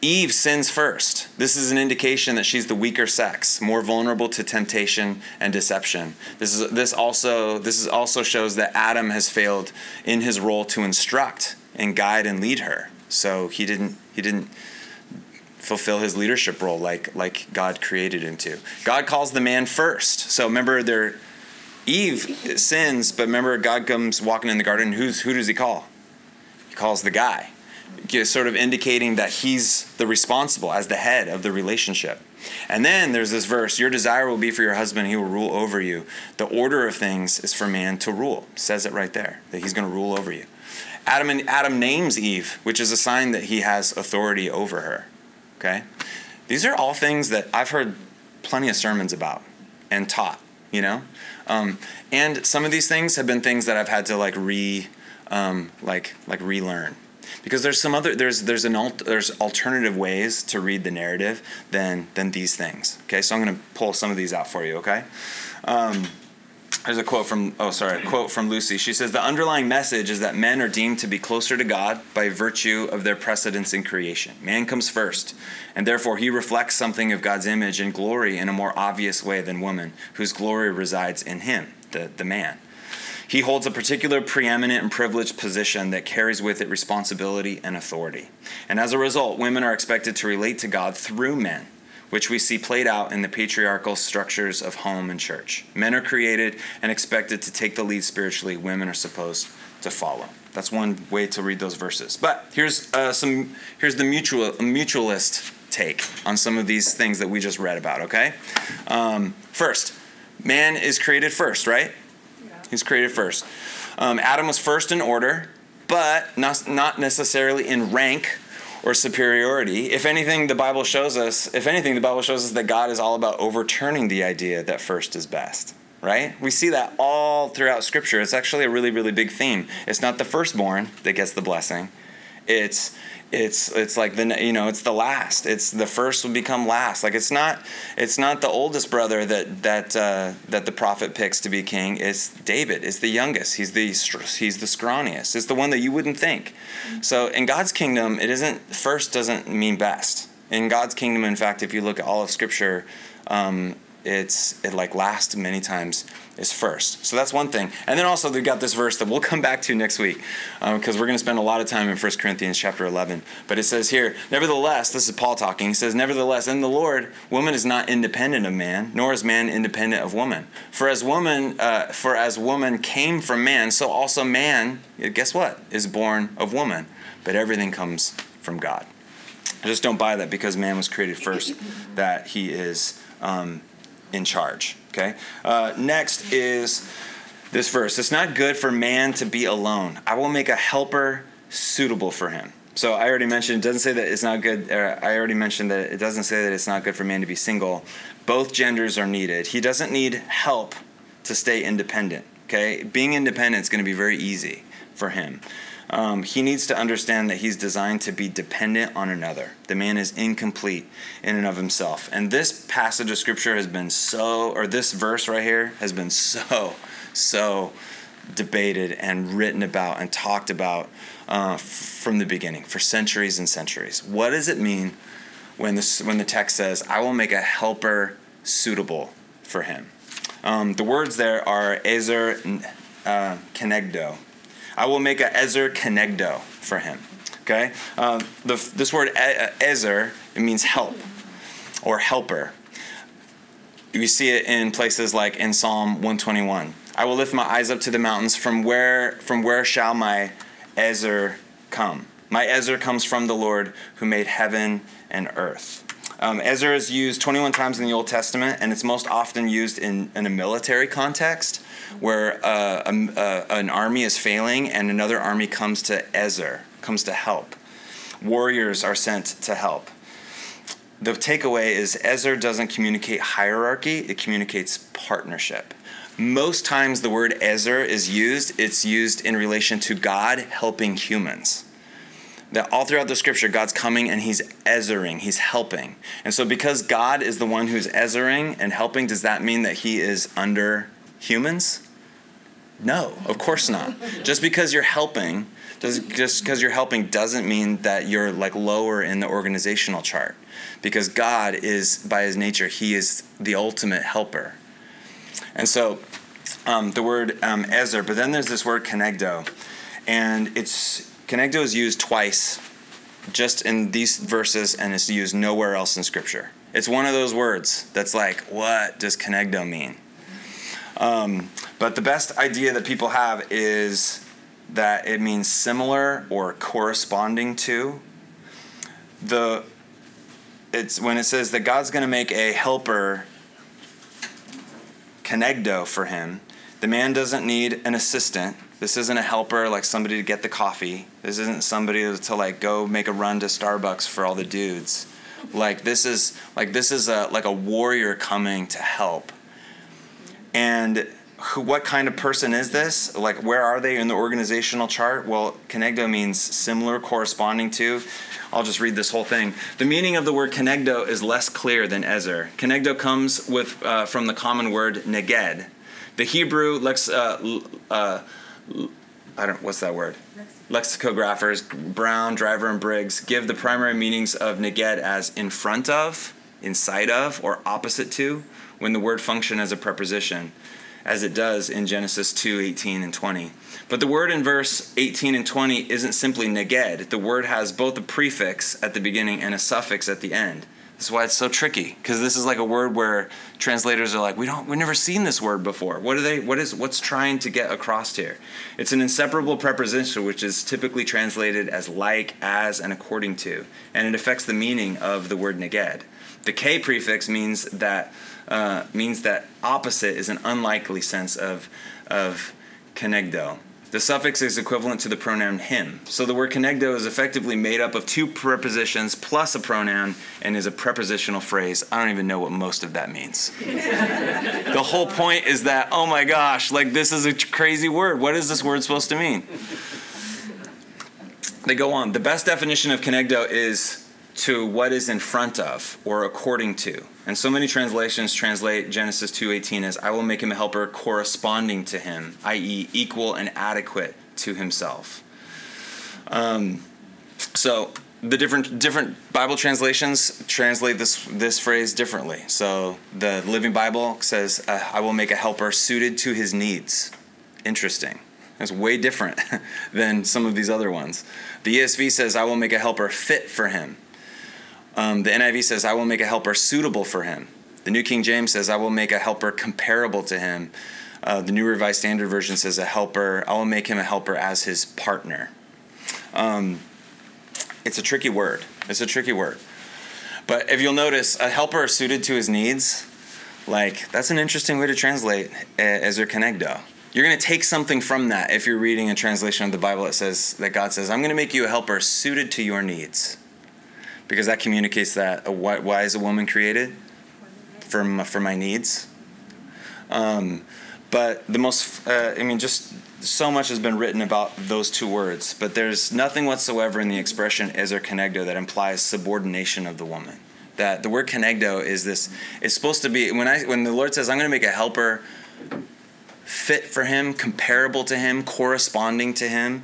Eve sins first. This is an indication that she's the weaker sex, more vulnerable to temptation and deception. This is this also this is also shows that Adam has failed in his role to instruct and guide and lead her. So he didn't he didn't fulfill his leadership role like like God created him to. God calls the man first. So remember there Eve sins, but remember, God comes walking in the garden. Who's who does he call? He calls the guy, sort of indicating that he's the responsible as the head of the relationship. And then there's this verse: "Your desire will be for your husband; he will rule over you." The order of things is for man to rule. It says it right there that he's going to rule over you. Adam and Adam names Eve, which is a sign that he has authority over her. Okay, these are all things that I've heard plenty of sermons about and taught. You know, um, and some of these things have been things that I've had to like re, um, like like relearn, because there's some other there's there's an alt, there's alternative ways to read the narrative than than these things. Okay, so I'm gonna pull some of these out for you. Okay. Um, there's a quote from oh sorry a quote from lucy. She says the underlying message is that men are deemed to be closer to god by virtue of their precedence in creation. Man comes first and therefore he reflects something of god's image and glory in a more obvious way than woman whose glory resides in him the, the man. He holds a particular preeminent and privileged position that carries with it responsibility and authority. And as a result women are expected to relate to god through men which we see played out in the patriarchal structures of home and church. Men are created and expected to take the lead spiritually, women are supposed to follow. That's one way to read those verses. But here's uh, some here's the mutual mutualist take on some of these things that we just read about. Okay, um, first, man is created first, right? Yeah. He's created first. Um, Adam was first in order, but not not necessarily in rank or superiority. If anything, the Bible shows us, if anything, the Bible shows us that God is all about overturning the idea that first is best, right? We see that all throughout Scripture. It's actually a really, really big theme. It's not the firstborn that gets the blessing, it's it's it's like the you know it's the last. It's the first will become last. Like it's not it's not the oldest brother that that uh, that the prophet picks to be king. It's david. It's the youngest. He's the he's the scrawniest. It's the one that you wouldn't think. So in god's kingdom it isn't first doesn't mean best. In god's kingdom in fact if you look at all of scripture um, it's it like lasts many times is first. So that's one thing. And then also they've got this verse that we'll come back to next week because um, we're going to spend a lot of time in 1 Corinthians chapter 11. But it says here, nevertheless, this is Paul talking. He says, nevertheless, in the Lord, woman is not independent of man, nor is man independent of woman. For as woman, uh, for as woman came from man, so also man, guess what, is born of woman. But everything comes from God. I just don't buy that because man was created first, that he is um, in charge. Okay? Uh, next is this verse It's not good for man to be alone. I will make a helper suitable for him. So I already mentioned, it doesn't say that it's not good. I already mentioned that it doesn't say that it's not good for man to be single. Both genders are needed. He doesn't need help to stay independent. Okay? Being independent is going to be very easy for him. Um, he needs to understand that he's designed to be dependent on another. The man is incomplete in and of himself. And this passage of scripture has been so, or this verse right here has been so, so debated and written about and talked about uh, from the beginning for centuries and centuries. What does it mean when, this, when the text says, I will make a helper suitable for him? Um, the words there are ezer uh, kenegdo I will make a Ezer Kenegdo for him. Okay? Uh, the, this word Ezer, it means help or helper. We see it in places like in Psalm 121. I will lift my eyes up to the mountains. From where, from where shall my Ezer come? My Ezer comes from the Lord who made heaven and earth. Um, Ezer is used 21 times in the Old Testament, and it's most often used in, in a military context where uh, a, a, an army is failing and another army comes to Ezer, comes to help. Warriors are sent to help. The takeaway is Ezer doesn't communicate hierarchy, it communicates partnership. Most times the word Ezer is used, it's used in relation to God helping humans that all throughout the scripture god's coming and he's ezering he's helping and so because god is the one who's ezering and helping does that mean that he is under humans? No, of course not. just because you're helping, just because you're helping doesn't mean that you're like lower in the organizational chart. Because God is, by his nature, he is the ultimate helper. And so um, the word um, Ezer, but then there's this word kenegdo. And it's kenegdo is used twice just in these verses and it's used nowhere else in scripture. It's one of those words that's like, what does kenegdo mean? Um, but the best idea that people have is that it means similar or corresponding to. The it's when it says that God's going to make a helper kenegdo for him. The man doesn't need an assistant. This isn't a helper like somebody to get the coffee. This isn't somebody to like go make a run to Starbucks for all the dudes. Like this is like this is a like a warrior coming to help. And who, what kind of person is this? Like, where are they in the organizational chart? Well, kenegdo means similar, corresponding to. I'll just read this whole thing. The meaning of the word kenegdo is less clear than ezer. Kenegdo comes with uh, from the common word neged. The Hebrew lex, uh, uh, I don't what's that word? Lexicographers Brown, Driver, and Briggs give the primary meanings of neged as in front of, inside of, or opposite to when the word function as a preposition, as it does in Genesis 2 18 and 20. But the word in verse 18 and 20 isn't simply neged. The word has both a prefix at the beginning and a suffix at the end. That's why it's so tricky because this is like a word where translators are like, we don't, we've never seen this word before. What are they? What is what's trying to get across here? It's an inseparable preposition, which is typically translated as like, as, and according to, and it affects the meaning of the word neged. The k prefix means that uh, means that opposite is an unlikely sense of of kenegdo. The suffix is equivalent to the pronoun him. So the word kenegdo is effectively made up of two prepositions plus a pronoun and is a prepositional phrase. I don't even know what most of that means. the whole point is that, oh my gosh, like this is a crazy word. What is this word supposed to mean? They go on. The best definition of kenegdo is to what is in front of or according to. And so many translations translate Genesis 2:18 as I will make him a helper corresponding to him, i.e., equal and adequate to himself. Um, so the different different Bible translations translate this this phrase differently. So the Living Bible says, uh, "I will make a helper suited to his needs." Interesting. That's way different than some of these other ones. The ESV says, "I will make a helper fit for him." Um, the NIV says, I will make a helper suitable for him. The New King James says, I will make a helper comparable to him. Uh, the New Revised Standard Version says, a helper, I will make him a helper as his partner. Um, it's a tricky word. It's a tricky word. But if you'll notice, a helper suited to his needs, like, that's an interesting way to translate Ezer Kenegdo. You're going to take something from that if you're reading a translation of the Bible that says, that God says, I'm going to make you a helper suited to your needs because that communicates that a, why, why is a woman created? For my, for my needs? Um, but the most uh, i mean just so much has been written about those two words but there's nothing whatsoever in the expression ezer kenegdo that implies subordination of the woman. That the word kenegdo is this it's supposed to be when i when the lord says i'm going to make a helper fit for him comparable to him corresponding to him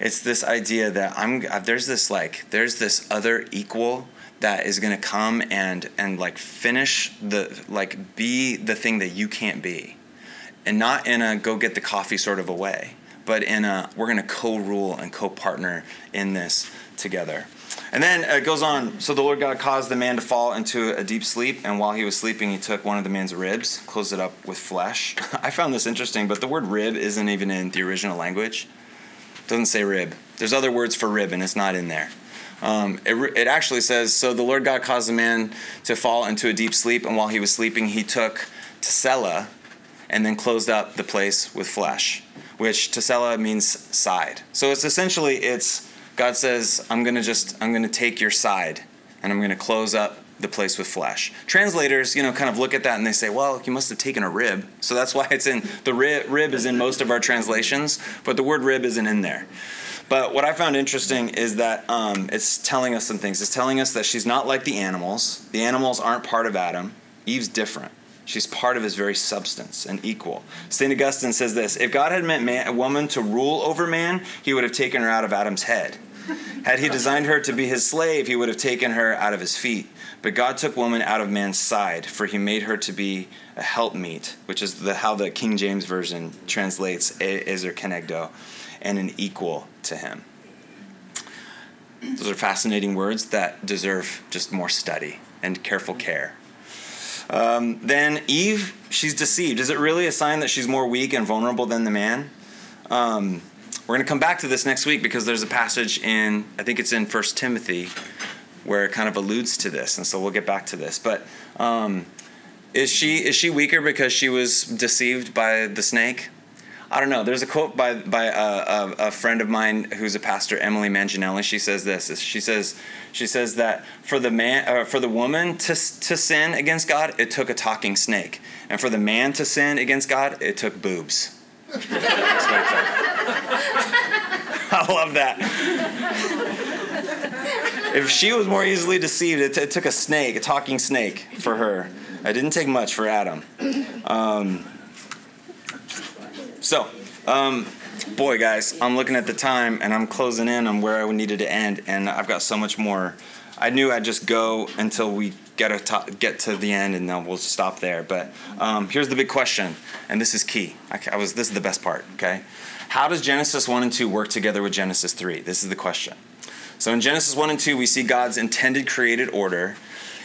it's this idea that I'm uh, there's this like there's this other equal that is going to come and and like finish the like be the thing that you can't be. And not in a go get the coffee sort of a way but in a we're going to co-rule and co-partner in this together. And then it goes on so the lord god caused the man to fall into a deep sleep and while he was sleeping he took one of the man's ribs closed it up with flesh. I found this interesting but the word rib isn't even in the original language doesn't say rib. There's other words for rib, and it's not in there. Um, it, it actually says, So the Lord God caused the man to fall into a deep sleep, and while he was sleeping, he took Tesela and then closed up the place with flesh, which Tesela means side. So it's essentially, it's God says, I'm going to just, I'm going to take your side and I'm going to close up the place with flesh. Translators, you know, kind of look at that and they say, well, you must have taken a rib. So that's why it's in the rib, rib is in most of our translations, but the word rib isn't in there. But what I found interesting is that um, it's telling us some things. It's telling us that she's not like the animals. The animals aren't part of Adam. Eve's different. She's part of his very substance and equal. St. Augustine says this If God had meant man, a woman to rule over man, he would have taken her out of Adam's head. Had he designed her to be his slave, he would have taken her out of his feet. But God took woman out of man's side, for he made her to be a helpmeet, which is the, how the King James Version translates Ezer Kenegdo, and an equal to him. Those are fascinating words that deserve just more study and careful care. Um, then Eve, she's deceived. Is it really a sign that she's more weak and vulnerable than the man? Um, we're going to come back to this next week because there's a passage in, I think it's in First Timothy, where it kind of alludes to this, and so we'll get back to this. But um, is she is she weaker because she was deceived by the snake? I don't know. There's a quote by by a, a, friend of mine who's a pastor, Emily Manginelli. She says this. She says she says that for the man uh, for the woman to to sin against God, it took a talking snake, and for the man to sin against God, it took boobs. I love that if she was more easily deceived, it, t- it, took a snake, a talking snake, for her. It didn't take much for Adam. Um, so, um, boy, guys, I'm looking at the time and I'm closing in on where I needed to end, and I've got so much more. I knew I'd just go until we get a to- get to the end, and then we'll stop there. But um, here's the big question, and this is key. I, I was this is the best part. Okay, how does Genesis one and two work together with Genesis three? This is the question. So in Genesis 1 and 2, we see God's intended created order.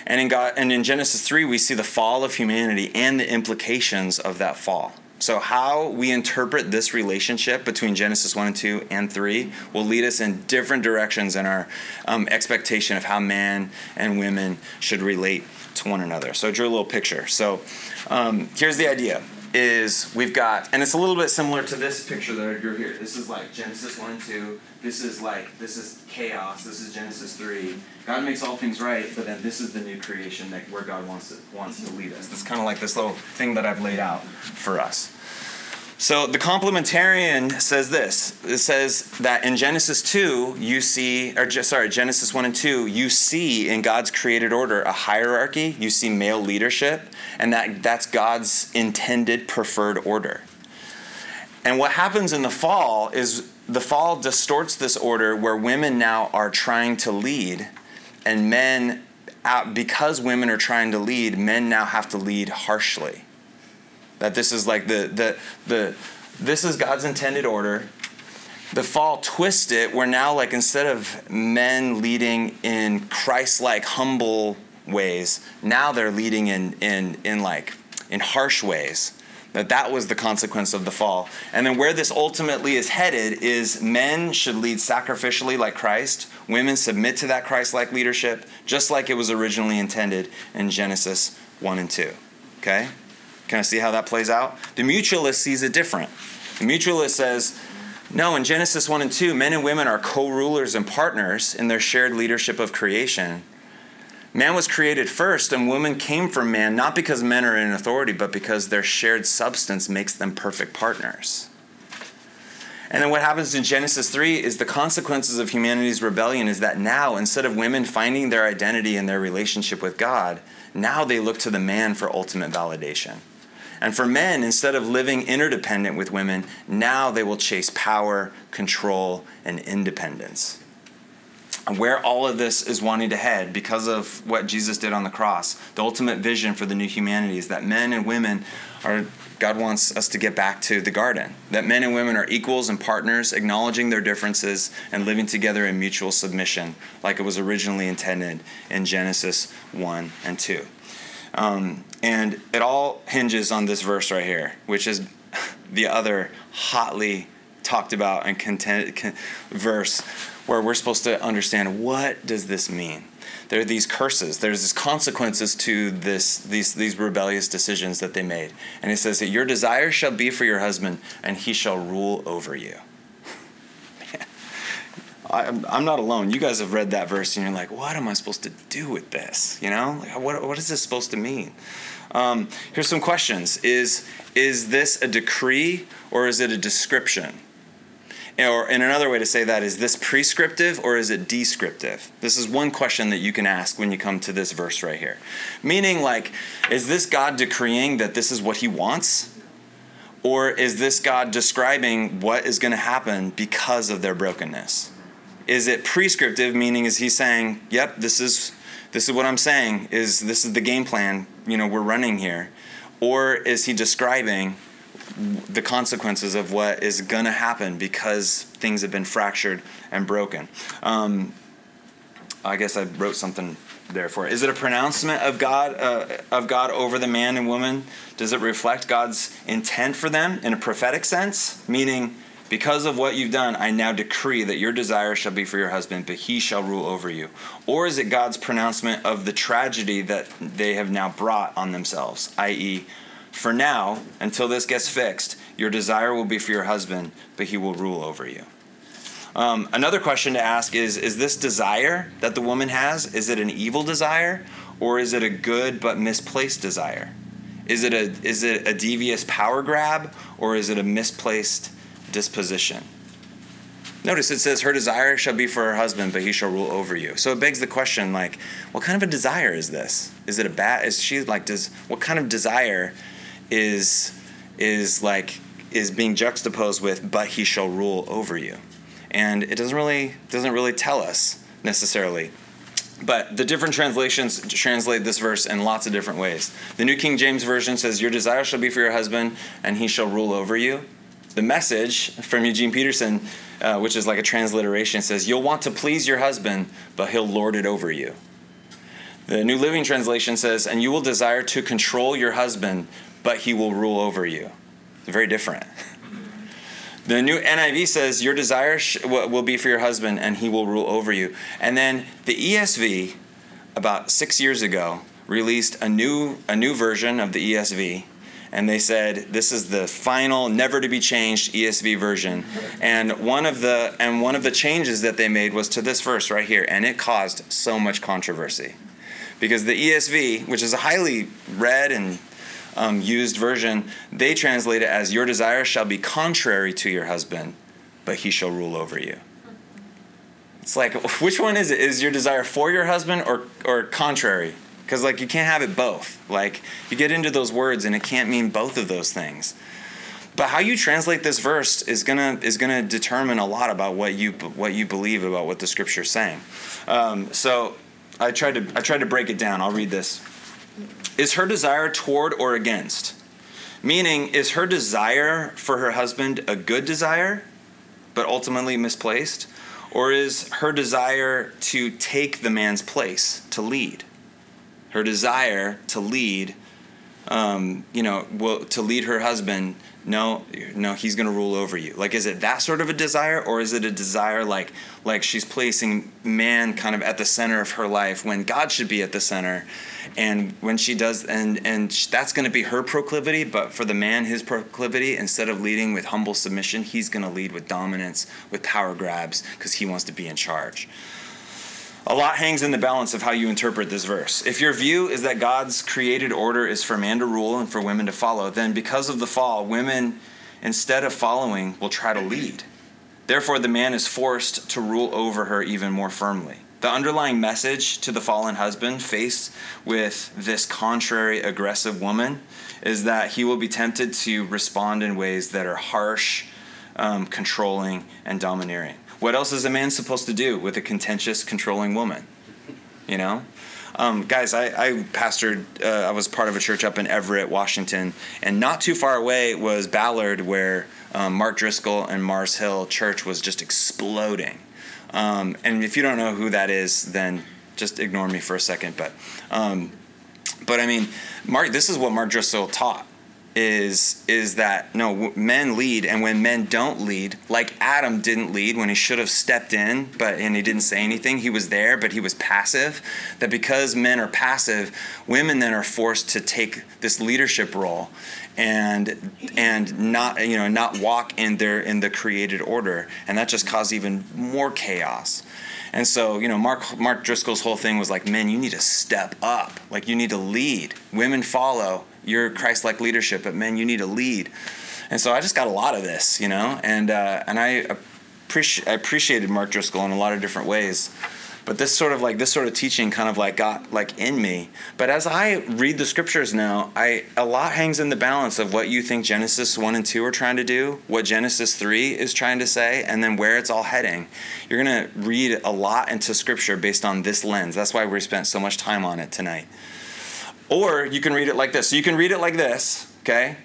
And in God and in Genesis 3 we see the fall of humanity and the implications of that fall. So how we interpret this relationship between Genesis 1 and 2 and 3 will lead us in different directions in our um, expectation of how man and women should relate to one another. So I drew a little picture. So um, here's the idea is we've got, and it's a little bit similar to this picture that you're here. This is like Genesis 1 and 2. This is like, this is chaos. This is Genesis 3. God makes all things right, but then this is the new creation that where God wants to, wants to lead us. It's kind of like this little thing that I've laid out for us. So the complementarian says this. It says that in Genesis 2, you see, or sorry, Genesis 1 and 2, you see in God's created order a hierarchy, you see male leadership, and that, that's God's intended preferred order. And what happens in the fall is the fall distorts this order where women now are trying to lead, and men, uh, because women are trying to lead, men now have to lead harshly that this is like the the the this is God's intended order. The fall twist it. We're now like instead of men leading in Christ-like humble ways, now they're leading in in in like in harsh ways. That that was the consequence of the fall. And then where this ultimately is headed is men should lead sacrificially like Christ. Women submit to that Christ-like leadership just like it was originally intended in Genesis 1 and 2. Okay? Can I see how that plays out? The mutualist sees it different. The mutualist says, no, in Genesis 1 and 2, men and women are co rulers and partners in their shared leadership of creation. Man was created first, and woman came from man not because men are in authority, but because their shared substance makes them perfect partners. And then what happens in Genesis 3 is the consequences of humanity's rebellion is that now, instead of women finding their identity in their relationship with God, now they look to the man for ultimate validation. And for men, instead of living interdependent with women, now they will chase power, control, and independence. And where all of this is wanting to head because of what Jesus did on the cross, the ultimate vision for the new humanity is that men and women are, God wants us to get back to the garden. That men and women are equals and partners, acknowledging their differences and living together in mutual submission, like it was originally intended in Genesis 1 and 2. Um, and it all hinges on this verse right here, which is the other hotly talked about and content, con, verse where we're supposed to understand what does this mean there are these curses there's these consequences to this these these rebellious decisions that they made and it says that your desire shall be for your husband and he shall rule over you I'm, I'm not alone. You guys have read that verse and you're like, what am I supposed to do with this? You know, like, what, what is this supposed to mean? Um, here's some questions: Is is this a decree or is it a description? Or in another way to say that is this prescriptive or is it descriptive? This is one question that you can ask when you come to this verse right here. Meaning, like, is this God decreeing that this is what He wants? Or is this God describing what is going to happen because of their brokenness? Is it prescriptive, meaning is he saying, "Yep, this is this is what I'm saying. Is this is the game plan? You know, we're running here," or is he describing the consequences of what is going to happen because things have been fractured and broken? Um, I guess I wrote something there for. Is it a pronouncement of God uh, of God over the man and woman? Does it reflect God's intent for them in a prophetic sense, meaning? Because of what you've done, I now decree that your desire shall be for your husband, but he shall rule over you. Or is it God's pronouncement of the tragedy that they have now brought on themselves, i.e., for now, until this gets fixed, your desire will be for your husband, but he will rule over you. Um, another question to ask is Is this desire that the woman has, is it an evil desire, or is it a good but misplaced desire? Is it a, is it a devious power grab, or is it a misplaced disposition. Notice it says, Her desire shall be for her husband, but he shall rule over you. So it begs the question, like, what kind of a desire is this? Is it a bad is she like does what kind of desire is is like is being juxtaposed with but he shall rule over you? And it doesn't really doesn't really tell us necessarily. But the different translations translate this verse in lots of different ways. The New King James Version says, Your desire shall be for your husband, and he shall rule over you the message from Eugene Peterson, uh, which is like a transliteration, says, You'll want to please your husband, but he'll lord it over you. The New Living Translation says, And you will desire to control your husband, but he will rule over you. Very different. The new NIV says, Your desire will be for your husband, and he will rule over you. And then the ESV, about six years ago, released a new, a new version of the ESV. And they said this is the final, never to be changed ESV version. And one of the and one of the changes that they made was to this verse right here, and it caused so much controversy because the ESV, which is a highly read and um, used version, they translate it as Your desire shall be contrary to your husband, but he shall rule over you. It's like, which one is it? Is your desire for your husband or, or contrary? Because, like, you can't have it both. Like, you get into those words and it can't mean both of those things. But how you translate this verse is gonna is gonna determine a lot about what you what you believe about what the scripture is saying. Um, so I tried to I tried to break it down. I'll read this. Is her desire toward or against? Meaning, is her desire for her husband a good desire, but ultimately misplaced? Or is her desire to take the man's place, to lead? Her desire to lead, um, you know, will, to lead her husband no no he's going to rule over you. Like is it that sort of a desire or is it a desire like like she's placing man kind of at the center of her life when god should be at the center? And when she does and and that's going to be her proclivity but for the man his proclivity instead of leading with humble submission he's going to lead with dominance with power grabs because he wants to be in charge a lot hangs in the balance of how you interpret this verse. If your view is that God's created order is for man to rule and for women to follow, then because of the fall, women, instead of following, will try to lead. Therefore, the man is forced to rule over her even more firmly. The underlying message to the fallen husband faced with this contrary, aggressive woman is that he will be tempted to respond in ways that are harsh, um, controlling, and domineering. What else is a man supposed to do with a contentious, controlling woman? You know? Um, guys, I, I pastored, uh, I was part of a church up in Everett, Washington, and not too far away was Ballard, where um, Mark Driscoll and Mars Hill Church was just exploding. Um, and if you don't know who that is, then just ignore me for a second. But, um, but I mean, Mark, this is what Mark Driscoll taught is is that no men lead and when men don't lead like adam didn't lead when he should have stepped in but and he didn't say anything he was there but he was passive that because men are passive women then are forced to take this leadership role and and not you know not walk in their in the created order and that just caused even more chaos and so, you know, Mark Mark Driscoll's whole thing was like, men, you need to step up. Like you need to lead. Women follow your Christ-like leadership, but man, you need to lead. And so I just got a lot of this, you know, and uh, and I appreciate I appreciated Mark Driscoll in a lot of different ways. But this sort of like this sort of teaching kind of like got like in me. But as I read the scriptures now, I a lot hangs in the balance of what you think Genesis 1 and 2 are trying to do, what Genesis 3 is trying to say, and then where it's all heading. You're to read a lot into scripture based on this lens. That's why we spent so much time on it tonight. Or you can read it like this. So you can read it like this, okay?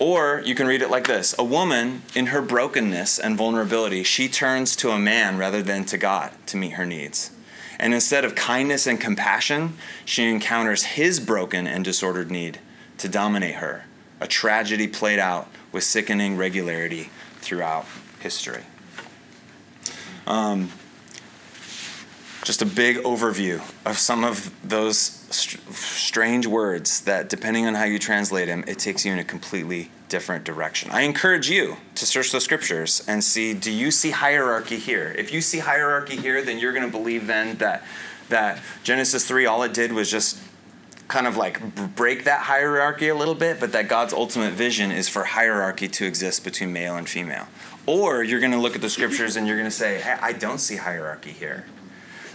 Or you can read it like this A woman, in her brokenness and vulnerability, she turns to a man rather than to God to meet her needs. And instead of kindness and compassion, she encounters his broken and disordered need to dominate her. A tragedy played out with sickening regularity throughout history. Um, just a big overview of some of those st- strange words that, depending on how you translate them, it takes you in a completely different direction. I encourage you to search the scriptures and see do you see hierarchy here? If you see hierarchy here, then you're going to believe then that that Genesis 3 all it did was just kind of like break that hierarchy a little bit, but that God's ultimate vision is for hierarchy to exist between male and female. Or you're going to look at the scriptures and you're going to say, hey, I don't see hierarchy here.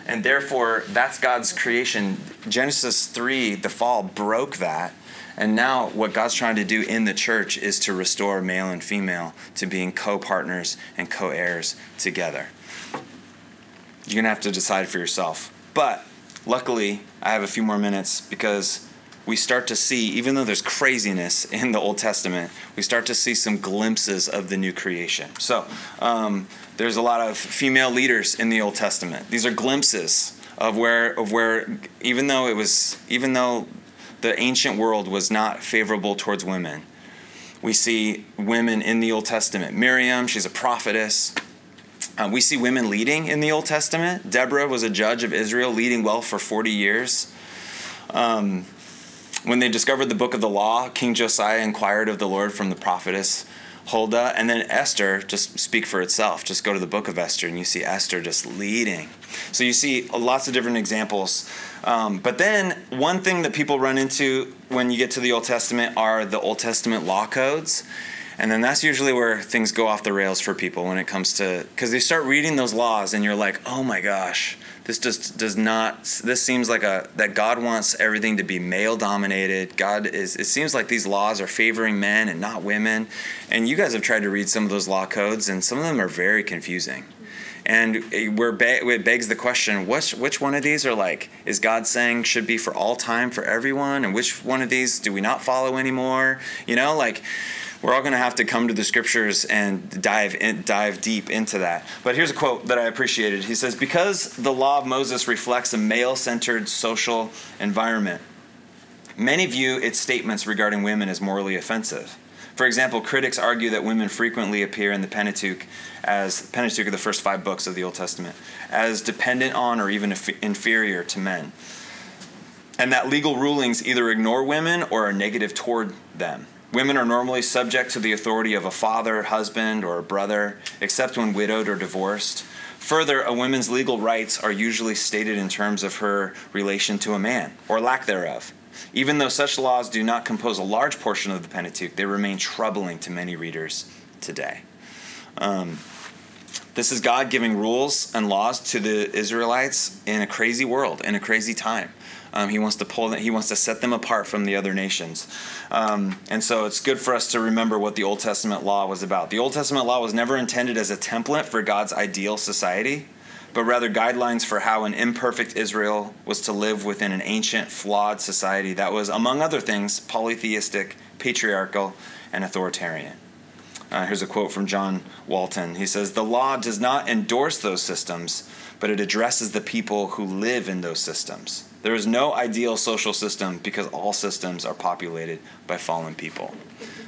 And therefore, that's God's creation. Genesis 3, the fall, broke that. And now, what God's trying to do in the church is to restore male and female to being co partners and co heirs together. You're going to have to decide for yourself. But luckily, I have a few more minutes because we start to see, even though there's craziness in the Old Testament, we start to see some glimpses of the new creation. So, um, there's a lot of female leaders in the Old Testament. These are glimpses of where of where even though it was even though the ancient world was not favorable towards women, we see women in the Old Testament. Miriam, she's a prophetess. Uh, we see women leading in the Old Testament. Deborah was a judge of Israel, leading well for 40 years. Um, when they discovered the book of the law, King Josiah inquired of the Lord from the prophetess Huldah, and then Esther, just speak for itself. Just go to the book of Esther, and you see Esther just leading. So you see lots of different examples. Um, but then, one thing that people run into when you get to the Old Testament are the Old Testament law codes. And then that's usually where things go off the rails for people when it comes to, because they start reading those laws, and you're like, oh my gosh, this just does not this seems like a that god wants everything to be male dominated. God is it seems like these laws are favoring men and not women. And you guys have tried to read some of those law codes and some of them are very confusing. And where it begs the question which which one of these are like is god saying should be for all time for everyone? And which one of these do we not follow anymore? You know like we're all going to have to come to the scriptures and dive in, dive deep into that. But here's a quote that I appreciated. He says, "Because the law of Moses reflects a male-centered social environment, many view its statements regarding women as morally offensive." For example, critics argue that women frequently appear in the Pentateuch as Pentateuch are the first five books of the Old Testament as dependent on or even inferior to men. And that legal rulings either ignore women or are negative toward them. Women are normally subject to the authority of a father, husband, or a brother, except when widowed or divorced. Further, a woman's legal rights are usually stated in terms of her relation to a man, or lack thereof. Even though such laws do not compose a large portion of the Pentateuch, they remain troubling to many readers today. Um, this is God giving rules and laws to the Israelites in a crazy world, in a crazy time. Um, he wants to pull them, he wants to set them apart from the other nations. Um, and so it's good for us to remember what the Old Testament law was about. The Old Testament law was never intended as a template for God's ideal society, but rather guidelines for how an imperfect Israel was to live within an ancient, flawed society that was, among other things, polytheistic, patriarchal, and authoritarian. Uh, here's a quote from John Walton. He says, The law does not endorse those systems, but it addresses the people who live in those systems. There is no ideal social system because all systems are populated by fallen people.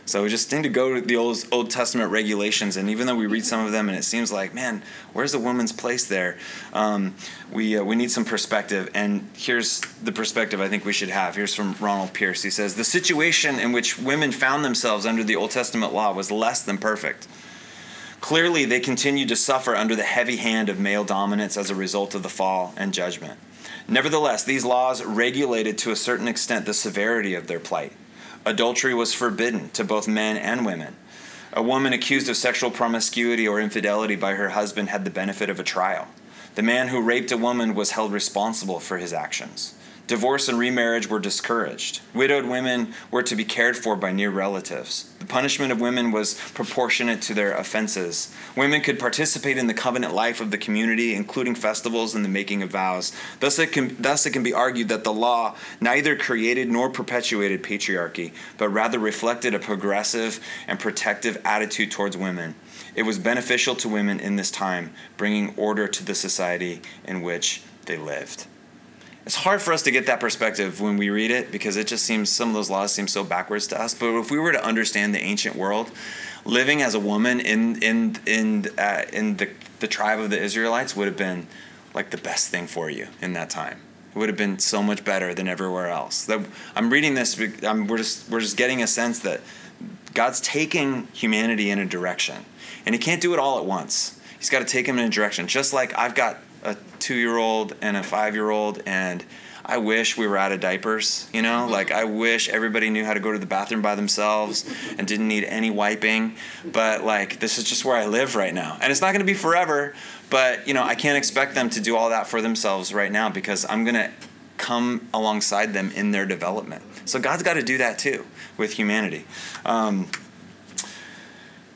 So we just need to go to the Old, Old Testament regulations, and even though we read some of them and it seems like, man, where's the woman's place there? Um, we, uh, we need some perspective, and here's the perspective I think we should have. Here's from Ronald Pierce. He says, The situation in which women found themselves under the Old Testament law was less than perfect. Clearly, they continued to suffer under the heavy hand of male dominance as a result of the fall and judgment. Nevertheless, these laws regulated to a certain extent the severity of their plight. Adultery was forbidden to both men and women. A woman accused of sexual promiscuity or infidelity by her husband had the benefit of a trial. The man who raped a woman was held responsible for his actions. Divorce and remarriage were discouraged. Widowed women were to be cared for by near relatives. The punishment of women was proportionate to their offenses. Women could participate in the covenant life of the community, including festivals and the making of vows. Thus it, can, thus, it can be argued that the law neither created nor perpetuated patriarchy, but rather reflected a progressive and protective attitude towards women. It was beneficial to women in this time, bringing order to the society in which they lived it's hard for us to get that perspective when we read it because it just seems some of those laws seem so backwards to us. But if we were to understand the ancient world, living as a woman in in in uh, in the the tribe of the Israelites would have been like the best thing for you in that time. It would have been so much better than everywhere else. That I'm reading this. I'm, we're just we're just getting a sense that God's taking humanity in a direction, and He can't do it all at once. He's got to take him in a direction. Just like I've got two year old and a five year old, and I wish we were out of diapers, you know? Like, I wish everybody knew how to go to the bathroom by themselves and didn't need any wiping. But, like, this is just where I live right now. And it's not gonna be forever, but, you know, I can't expect them to do all that for themselves right now because I'm gonna come alongside them in their development. So, God's gotta do that too with humanity. Um,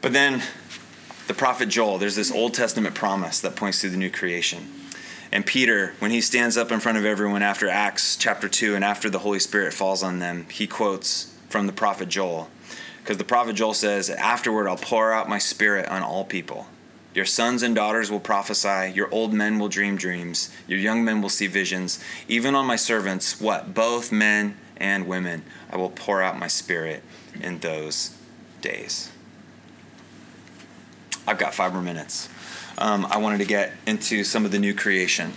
but then, the prophet Joel, there's this Old Testament promise that points to the new creation. And Peter, when he stands up in front of everyone after Acts chapter 2 and after the Holy Spirit falls on them, he quotes from the prophet Joel. Because the prophet Joel says, Afterward, I'll pour out my spirit on all people. Your sons and daughters will prophesy, your old men will dream dreams, your young men will see visions. Even on my servants, what? Both men and women, I will pour out my spirit in those days. I've got five more minutes. Um, I wanted to get into some of the new creation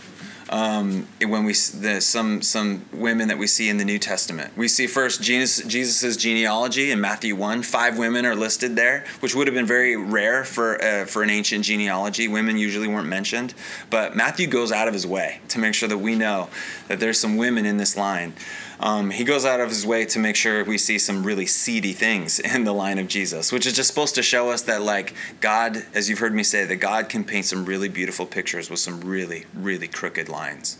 um, when we the, some some women that we see in the New Testament. We see first Jesus Jesus's genealogy in Matthew one. Five women are listed there, which would have been very rare for uh, for an ancient genealogy. Women usually weren't mentioned, but Matthew goes out of his way to make sure that we know that there's some women in this line. Um, he goes out of his way to make sure we see some really seedy things in the line of Jesus, which is just supposed to show us that, like, God, as you've heard me say, that God can paint some really beautiful pictures with some really, really crooked lines.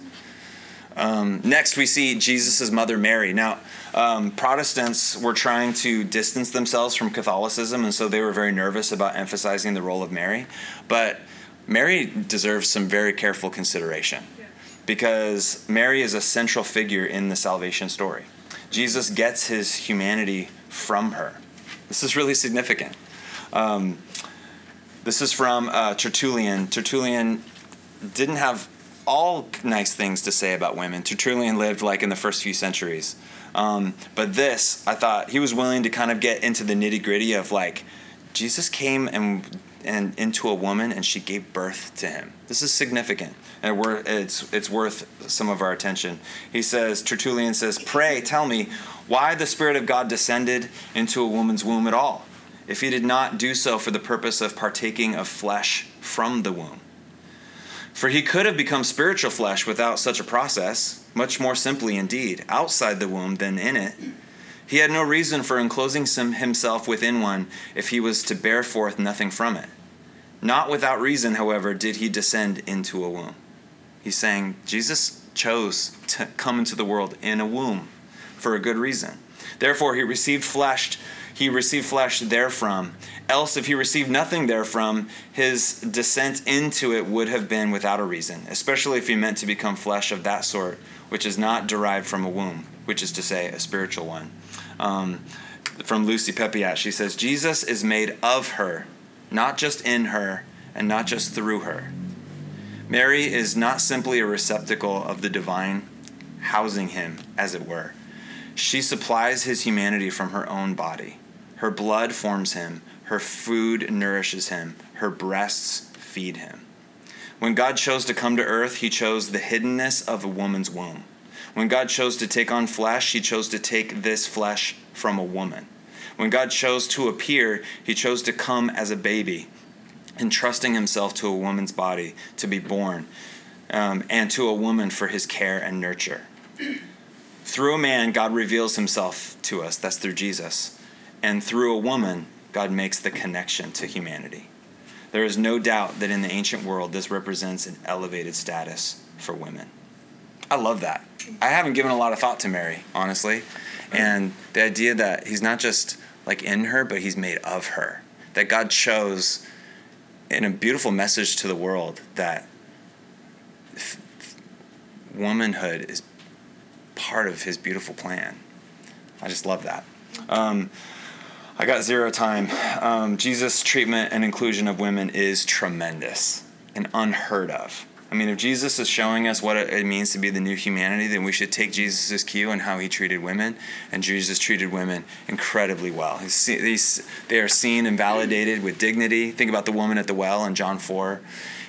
Um, next, we see Jesus' mother Mary. Now, um, Protestants were trying to distance themselves from Catholicism, and so they were very nervous about emphasizing the role of Mary. But Mary deserves some very careful consideration because Mary is a central figure in the salvation story. Jesus gets his humanity from her. This is really significant. Um, this is from uh, Tertullian. Tertullian didn't have all nice things to say about women. Tertullian lived like in the first few centuries. Um, but this, I thought he was willing to kind of get into the nitty gritty of like, Jesus came and and into a woman and she gave birth to him. This is significant and it's, it's worth some of our attention. He says, Tertullian says, Pray, tell me why the Spirit of God descended into a woman's womb at all, if he did not do so for the purpose of partaking of flesh from the womb. For he could have become spiritual flesh without such a process, much more simply indeed, outside the womb than in it. He had no reason for enclosing himself within one if he was to bear forth nothing from it. Not without reason, however, did he descend into a womb. He's saying Jesus chose to come into the world in a womb for a good reason. Therefore, he received flesh. He received flesh therefrom. Else, if he received nothing therefrom, his descent into it would have been without a reason, especially if he meant to become flesh of that sort, which is not derived from a womb, which is to say, a spiritual one. Um, from Lucy Peppiatt, she says, Jesus is made of her, not just in her, and not just through her. Mary is not simply a receptacle of the divine, housing him, as it were. She supplies his humanity from her own body. Her blood forms him, her food nourishes him, her breasts feed him. When God chose to come to earth, he chose the hiddenness of a woman's womb. When God chose to take on flesh, he chose to take this flesh from a woman. When God chose to appear, he chose to come as a baby entrusting himself to a woman's body to be born um, and to a woman for his care and nurture. Through a man, God reveals himself to us. That's through Jesus. And through a woman, God makes the connection to humanity. There is no doubt that in the ancient world, this represents an elevated status for women. I love that. I haven't given a lot of thought to Mary, honestly. And the idea that he's not just like in her, but he's made of her. That God chose in a beautiful message to the world that f- womanhood is part of his beautiful plan. I just love that. Um, I got zero time. Um, Jesus' treatment and inclusion of women is tremendous and unheard of. I mean, if Jesus is showing us what it means to be the new humanity, then we should take Jesus' cue and how he treated women. And Jesus treated women incredibly well. He's, they are seen and validated with dignity. Think about the woman at the well in John 4.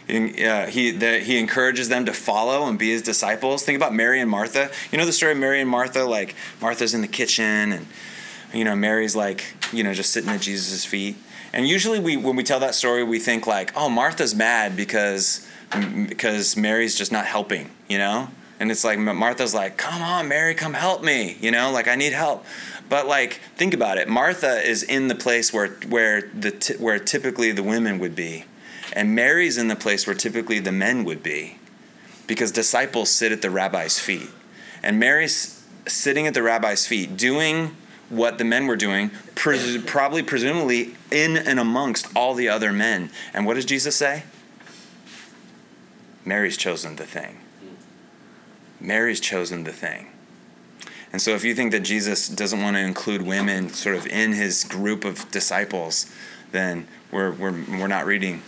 Uh, he, the, he encourages them to follow and be his disciples. Think about Mary and Martha. You know the story of Mary and Martha? Like, Martha's in the kitchen, and, you know, Mary's like, you know, just sitting at Jesus' feet. And usually, we, when we tell that story, we think, like, oh, Martha's mad because because Mary's just not helping, you know? And it's like Martha's like, "Come on, Mary, come help me." You know, like I need help. But like think about it. Martha is in the place where where the where typically the women would be. And Mary's in the place where typically the men would be. Because disciples sit at the rabbi's feet. And Mary's sitting at the rabbi's feet doing what the men were doing, pres- probably presumably in and amongst all the other men. And what does Jesus say? Mary's chosen the thing. Mary's chosen the thing. And so if you think that Jesus doesn't want to include women sort of in his group of disciples, then we're, we're, we're not reading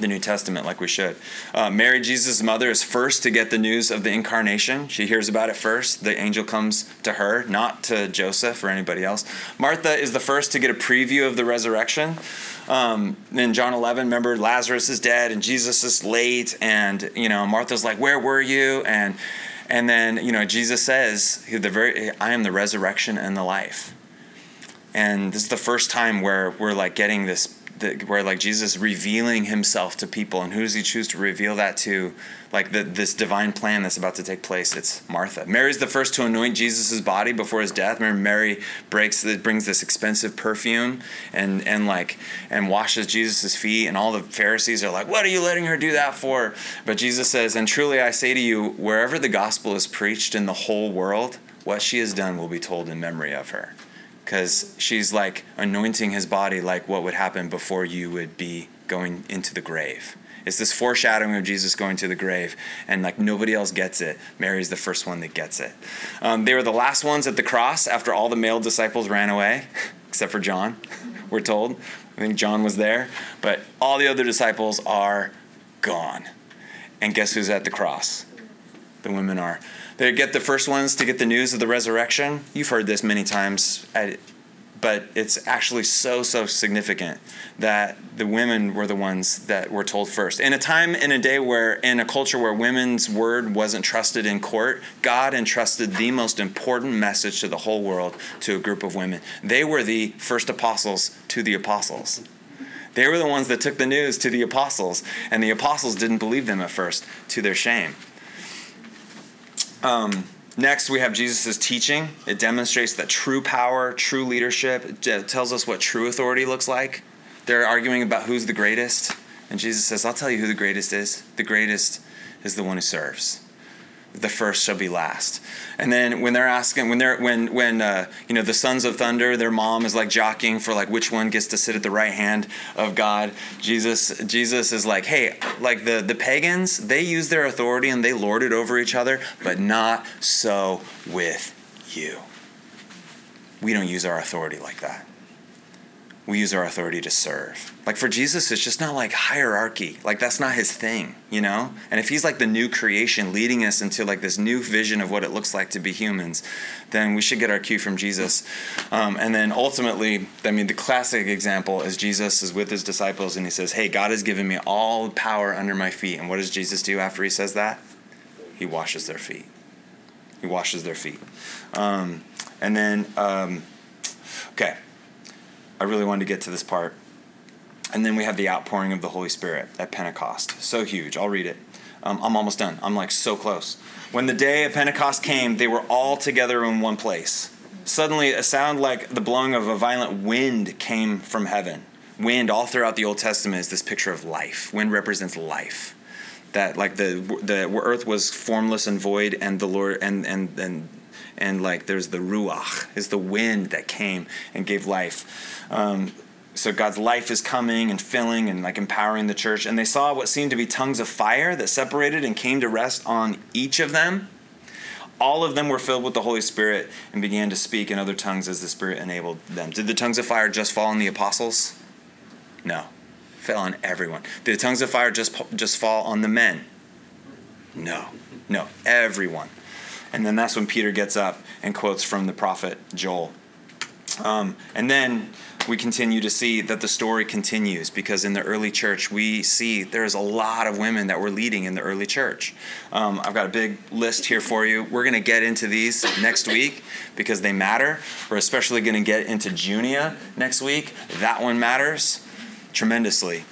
the New Testament like we should. Uh, Mary, Jesus' mother, is first to get the news of the incarnation. She hears about it first. The angel comes to her, not to Joseph or anybody else. Martha is the first to get a preview of the resurrection. Um, in John 11, remember Lazarus is dead and Jesus is late, and you know Martha's like, "Where were you?" and and then you know Jesus says, "The very I am the resurrection and the life." And this is the first time where we're like getting this that where like Jesus revealing himself to people. And who does he choose to reveal that to? Like the, this divine plan that's about to take place. It's Martha. Mary's the first to anoint Jesus' body before his death. Remember Mary breaks brings this expensive perfume and and like and washes Jesus' feet. And all the Pharisees are like what are you letting her do that for? But Jesus says and truly I say to you wherever the gospel is preached in the whole world what she has done will be told in memory of her because she's like anointing his body like what would happen before you would be going into the grave. It's this foreshadowing of Jesus going to the grave, and like nobody else gets it. Mary's the first one that gets it. Um, they were the last ones at the cross after all the male disciples ran away, except for John, we're told. I think John was there, but all the other disciples are gone. And guess who's at the cross? The women are. They get the first ones to get the news of the resurrection. You've heard this many times, but it's actually so, so significant that the women were the ones that were told first. In a time, in a day where, in a culture where women's word wasn't trusted in court, God entrusted the most important message to the whole world to a group of women. They were the first apostles to the apostles. They were the ones that took the news to the apostles, and the apostles didn't believe them at first, to their shame. Um, next, we have Jesus' teaching. It demonstrates that true power, true leadership, it tells us what true authority looks like. They're arguing about who's the greatest. And Jesus says, I'll tell you who the greatest is. The greatest is the one who serves the first shall be last. And then when they're asking, when they're when when uh, you know the sons of thunder, their mom is like jockeying for like which one gets to sit at the right hand of God. Jesus Jesus is like, hey, like the the pagans, they use their authority and they lord it over each other, but not so with you. We don't use our authority like that we use our authority to serve. Like for Jesus, it's just not like hierarchy. Like that's not his thing, you know? And if he's like the new creation leading us into like this new vision of what it looks like to be humans, then we should get our cue from Jesus. Um, and then ultimately, I mean, the classic example is Jesus is with his disciples and he says, Hey, God has given me all power under my feet. And what does Jesus do after he says that? He washes their feet. He washes their feet. Um, and then, um, okay. I really wanted to get to this part. And then we have the outpouring of the Holy Spirit at Pentecost. So huge. I'll read it. Um, I'm almost done. I'm like so close. When the day of Pentecost came, they were all together in one place. Suddenly, a sound like the blowing of a violent wind came from heaven. Wind, all throughout the Old Testament, is this picture of life. Wind represents life. That like the the earth was formless and void, and the Lord and and and and like there's the ruach is the wind that came and gave life. Um, so god's life is coming and filling and like empowering the church. And they saw what seemed to be tongues of fire that separated and came to rest on each of them. All of them were filled with the holy spirit and began to speak in other tongues as the spirit enabled them. Did the tongues of fire just fall on the apostles? No. Fell on everyone. Did the tongues of fire just just fall on the men? No. No. Everyone and then that's when Peter gets up and quotes from the prophet Joel. Um, and then we continue to see that the story continues because in the early church we see there's a lot of women that were leading in the early church. Um, I've got a big list here for you. We're going to get into these next week because they matter. We're especially going to get into Junia next week. That one matters tremendously.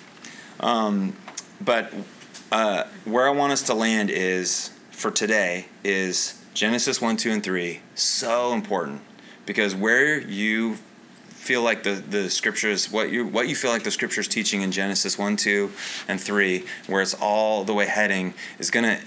Um, but uh, where I want us to land is for today is Genesis 1, 2, and 3, so important because where you feel like the, the scriptures, what you, what you feel like the scriptures teaching in Genesis 1, 2, and 3, where it's all the way heading, is going to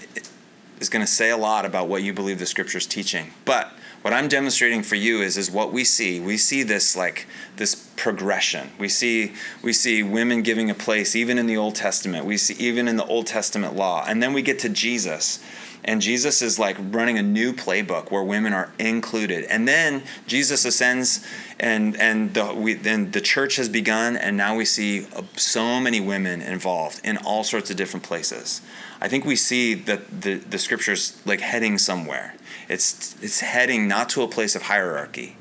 is going to say a lot about what you believe the scriptures teaching. But what I'm demonstrating for you is is what we see. We see this like this progression. We see we see women giving a place even in the Old Testament. We see even in the Old Testament law. And then we get to Jesus And Jesus is like running a new playbook where women are included. And then Jesus ascends, and and the we then the church has begun, and now we see uh, so many women involved in all sorts of different places. I think we see that the the scriptures like heading somewhere. It's it's heading not to a place of hierarchy.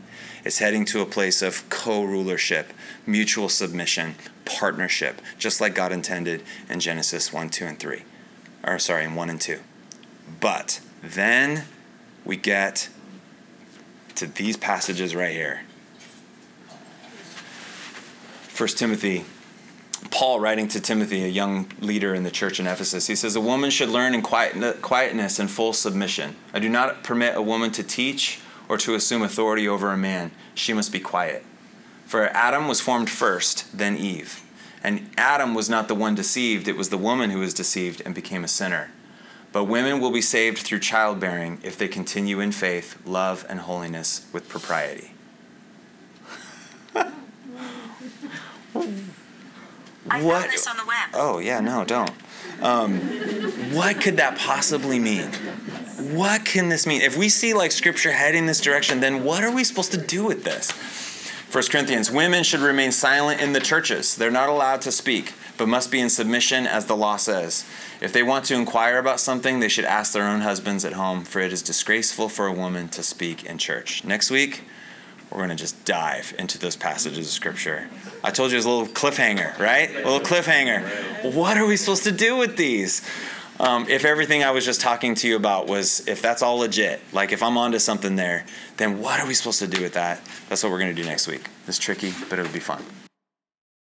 It's heading to a place of co-rulership, mutual submission, partnership, just like God intended in Genesis 1, 2, and 3. Or sorry, in 1 and 2. But then we get to these passages right here. 1 Timothy, Paul writing to Timothy, a young leader in the church in Ephesus, he says, A woman should learn in quietness and full submission. I do not permit a woman to teach or to assume authority over a man. She must be quiet. For Adam was formed first, then Eve. And Adam was not the one deceived, it was the woman who was deceived and became a sinner. But women will be saved through childbearing if they continue in faith, love, and holiness with propriety. I What- found this on the web. Oh, yeah, no, don't. Um, what could that possibly mean? What can this mean? If we see like scripture heading this direction, then what are we supposed to do with this? 1 Corinthians, women should remain silent in the churches. They're not allowed to speak, but must be in submission as the law says. If they want to inquire about something, they should ask their own husbands at home, for it is disgraceful for a woman to speak in church. Next week, we're going to just dive into those passages of scripture. I told you it was a little cliffhanger, right? A little cliffhanger. What are we supposed to do with these? Um, if everything I was just talking to you about was, if that's all legit, like if I'm onto something there, then what are we supposed to do with that? That's what we're going to do next week. It's tricky, but it'll be fun.